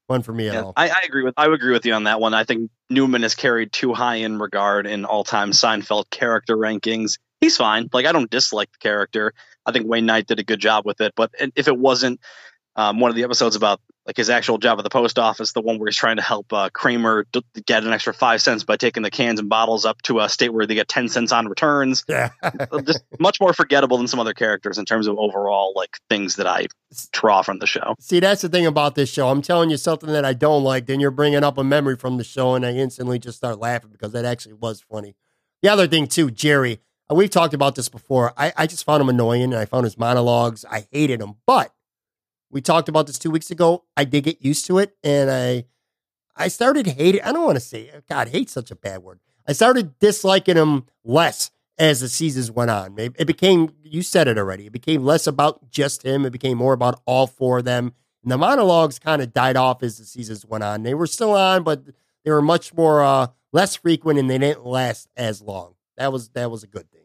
one for me at all. I, I, agree with I would agree with you on that one. I think Newman is carried too high in regard in all time Seinfeld character rankings. He's fine. Like I don't dislike the character. I think Wayne Knight did a good job with it. But if it wasn't um, one of the episodes about like his actual job at the post office, the one where he's trying to help uh, Kramer d- get an extra five cents by taking the cans and bottles up to a state where they get ten cents on returns. Yeah, *laughs* just much more forgettable than some other characters in terms of overall like things that I draw from the show. See, that's the thing about this show. I'm telling you something that I don't like, then you're bringing up a memory from the show, and I instantly just start laughing because that actually was funny. The other thing too, Jerry. Uh, we've talked about this before. I, I just found him annoying, and I found his monologues. I hated him, but we talked about this two weeks ago. I did get used to it, and I I started hating. I don't want to say God hate such a bad word. I started disliking him less as the seasons went on. It, it became you said it already. It became less about just him. It became more about all four of them. And the monologues kind of died off as the seasons went on. They were still on, but they were much more uh, less frequent, and they didn't last as long. That was that was a good thing.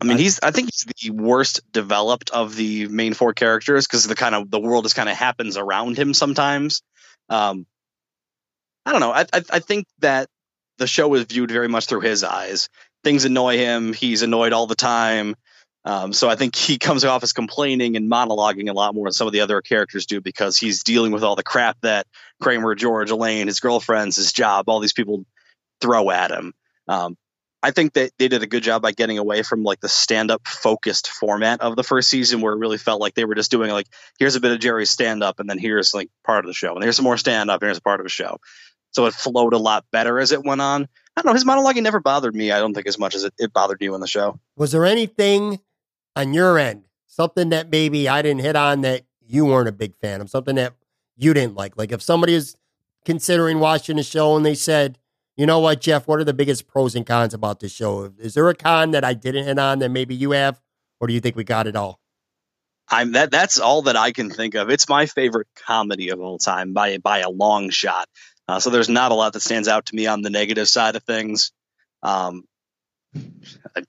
I mean, he's. I think he's the worst developed of the main four characters because the kind of the world just kind of happens around him sometimes. Um, I don't know. I, I, I think that the show is viewed very much through his eyes. Things annoy him. He's annoyed all the time. Um, so I think *laughs* he comes off as complaining and monologuing a lot more than some of the other characters do because he's dealing with all the crap that Kramer, George, Elaine, his girlfriends, his job, all these people throw at him. Um, I think that they did a good job by getting away from like the stand up focused format of the first season where it really felt like they were just doing like here's a bit of Jerry's stand up and then here's like part of the show and here's some more stand up and here's a part of the show. So it flowed a lot better as it went on. I don't know, his monologue never bothered me, I don't think as much as it, it bothered you in the show. Was there anything on your end, something that maybe I didn't hit on that you weren't a big fan of, something that you didn't like? Like if somebody is considering watching the show and they said, you know what, Jeff? What are the biggest pros and cons about this show? Is there a con that I didn't hit on that maybe you have, or do you think we got it all? I'm that. That's all that I can think of. It's my favorite comedy of all time by by a long shot. Uh, so there's not a lot that stands out to me on the negative side of things. Um, I,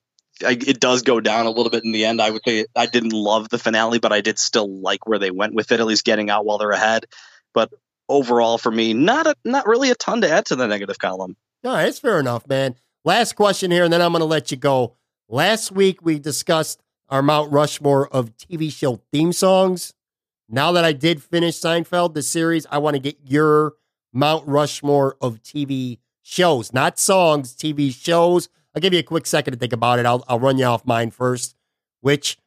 I, it does go down a little bit in the end. I would say I didn't love the finale, but I did still like where they went with it. At least getting out while they're ahead. But overall for me, not a not really a ton to add to the negative column. No, it's fair enough, man. last question here, and then I'm going to let you go. Last week we discussed our Mount Rushmore of TV show theme songs. Now that I did finish Seinfeld, the series, I want to get your Mount Rushmore of TV shows, not songs, TV shows. I'll give you a quick second to think about it. I'll, I'll run you off mine first, which,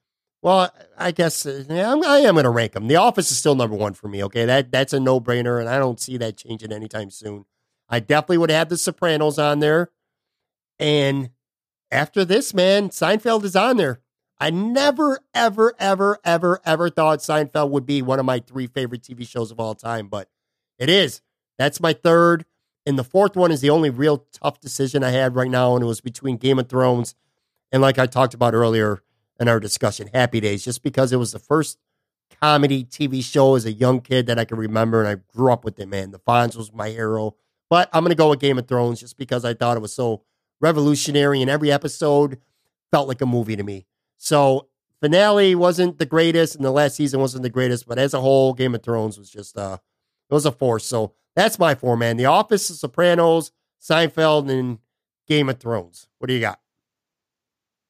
well, I guess uh, yeah, I'm, I am going to rank them. The Office is still number one for me. Okay, that that's a no brainer, and I don't see that changing anytime soon. I definitely would have The Sopranos on there, and after this, man, Seinfeld is on there. I never, ever, ever, ever, ever thought Seinfeld would be one of my three favorite TV shows of all time, but it is. That's my third. And the fourth one is the only real tough decision I had right now, and it was between Game of Thrones and, like I talked about earlier in our discussion, Happy Days, just because it was the first comedy TV show as a young kid that I can remember, and I grew up with it, man. The Fonz was my hero. But I'm going to go with Game of Thrones just because I thought it was so revolutionary, and every episode felt like a movie to me. So finale wasn't the greatest, and the last season wasn't the greatest, but as a whole, Game of Thrones was just uh, it was a force. So that's my four man: The Office, The Sopranos, Seinfeld, and Game of Thrones. What do you got?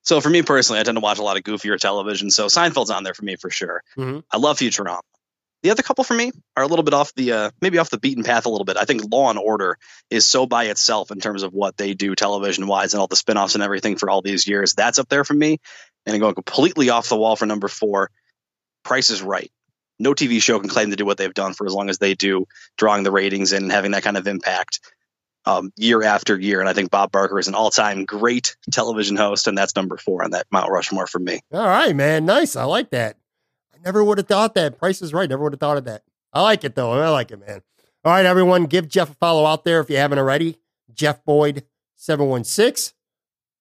So for me personally, I tend to watch a lot of goofier television, so Seinfeld's on there for me for sure. Mhm. I love Futurama. The other couple for me are a little bit off the uh, maybe off the beaten path a little bit. I think Law and Order is so by itself in terms of what they do television wise and all the spin-offs and everything for all these years. That's up there for me. And going completely off the wall for number four, Price is Right. No TV show can claim to do what they've done for as long as they do, drawing the ratings in and having that kind of impact um, year after year. And I think Bob Barker is an all-time great television host, and that's number four on that Mount Rushmore for me. All right, man. Nice. I like that. I never would have thought that. Price is right. Never would have thought of that. I like it though. I like it, man. All right, everyone. Give Jeff a follow out there if you haven't already. Jeff Boyd, 716.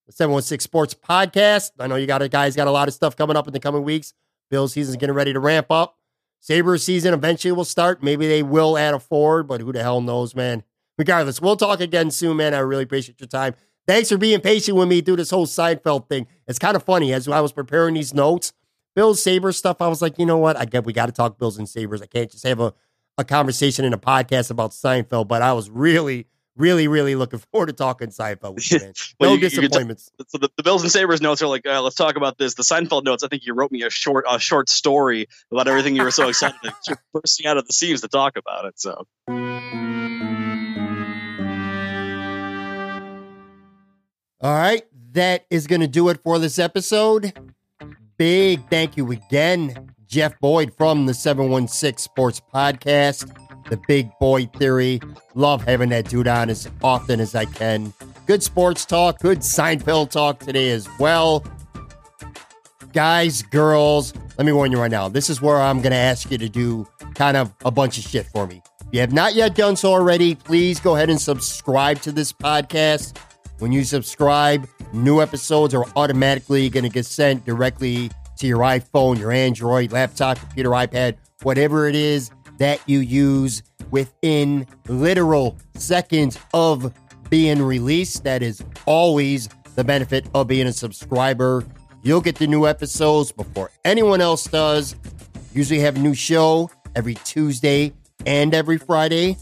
The 716 Sports Podcast. I know you got a guys got a lot of stuff coming up in the coming weeks. Bills season's getting ready to ramp up. Sabres season eventually will start. Maybe they will add a forward, but who the hell knows, man. Regardless, we'll talk again soon, man. I really appreciate your time. Thanks for being patient with me through this whole Seinfeld thing. It's kind of funny. As I was preparing these notes, Bills Sabres stuff, I was like, you know what? I get we got to talk Bills and Sabres. I can't just have a, a conversation in a podcast about Seinfeld, but I was really, really, really looking *laughs* forward to talking Seinfeld with you, man. *laughs* Well, no you- you t- so the, the Bills and Sabres notes are like, uh, let's talk about this. The Seinfeld notes, I think you wrote me a short a short story about everything you were so excited *laughs* bursting out of the seams to talk about it. So All right, that is going to do it for this episode. Big thank you again, Jeff Boyd from the 716 Sports Podcast, the Big Boy Theory. Love having that dude on as often as I can. Good sports talk, good Seinfeld talk today as well. Guys, girls, let me warn you right now. This is where I'm going to ask you to do kind of a bunch of shit for me. If you have not yet done so already, please go ahead and subscribe to this podcast. When you subscribe, new episodes are automatically going to get sent directly to your iPhone, your Android, laptop, computer, iPad, whatever it is that you use within literal seconds of being released. That is always the benefit of being a subscriber. You'll get the new episodes before anyone else does. Usually have a new show every Tuesday and every Friday.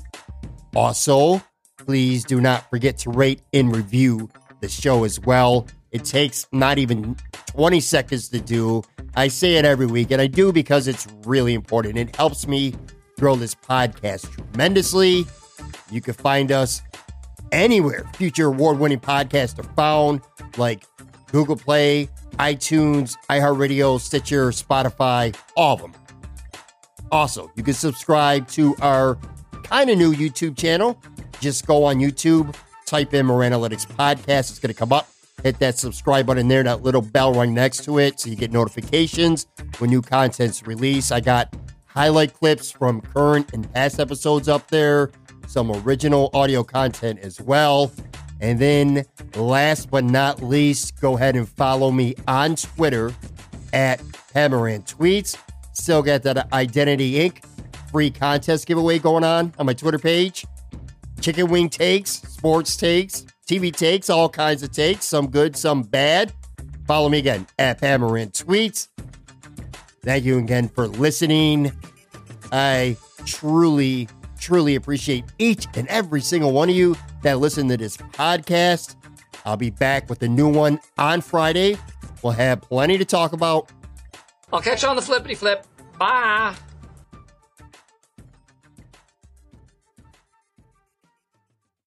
Also, please do not forget to rate and review the show as well. It takes not even 20 seconds to do. I say it every week, and I do because it's really important. It helps me grow this podcast tremendously. You can find us anywhere future award winning podcasts are found, like Google Play, iTunes, iHeartRadio, Stitcher, Spotify, all of them. Also, you can subscribe to our kind of new YouTube channel. Just go on YouTube, type in Moran Analytics Podcast. It's going to come up. Hit that subscribe button there, that little bell right next to it, so you get notifications when new content's released. I got highlight clips from current and past episodes up there, some original audio content as well. And then, last but not least, go ahead and follow me on Twitter at Pamaran Tweets. Still got that Identity Inc. free contest giveaway going on on my Twitter page. Chicken wing takes, sports takes, TV takes, all kinds of takes, some good, some bad. Follow me again at Pamaran Tweets. Thank you again for listening. I truly, truly appreciate each and every single one of you that listen to this podcast. I'll be back with a new one on Friday. We'll have plenty to talk about. I'll catch you on the flippity flip. Bye.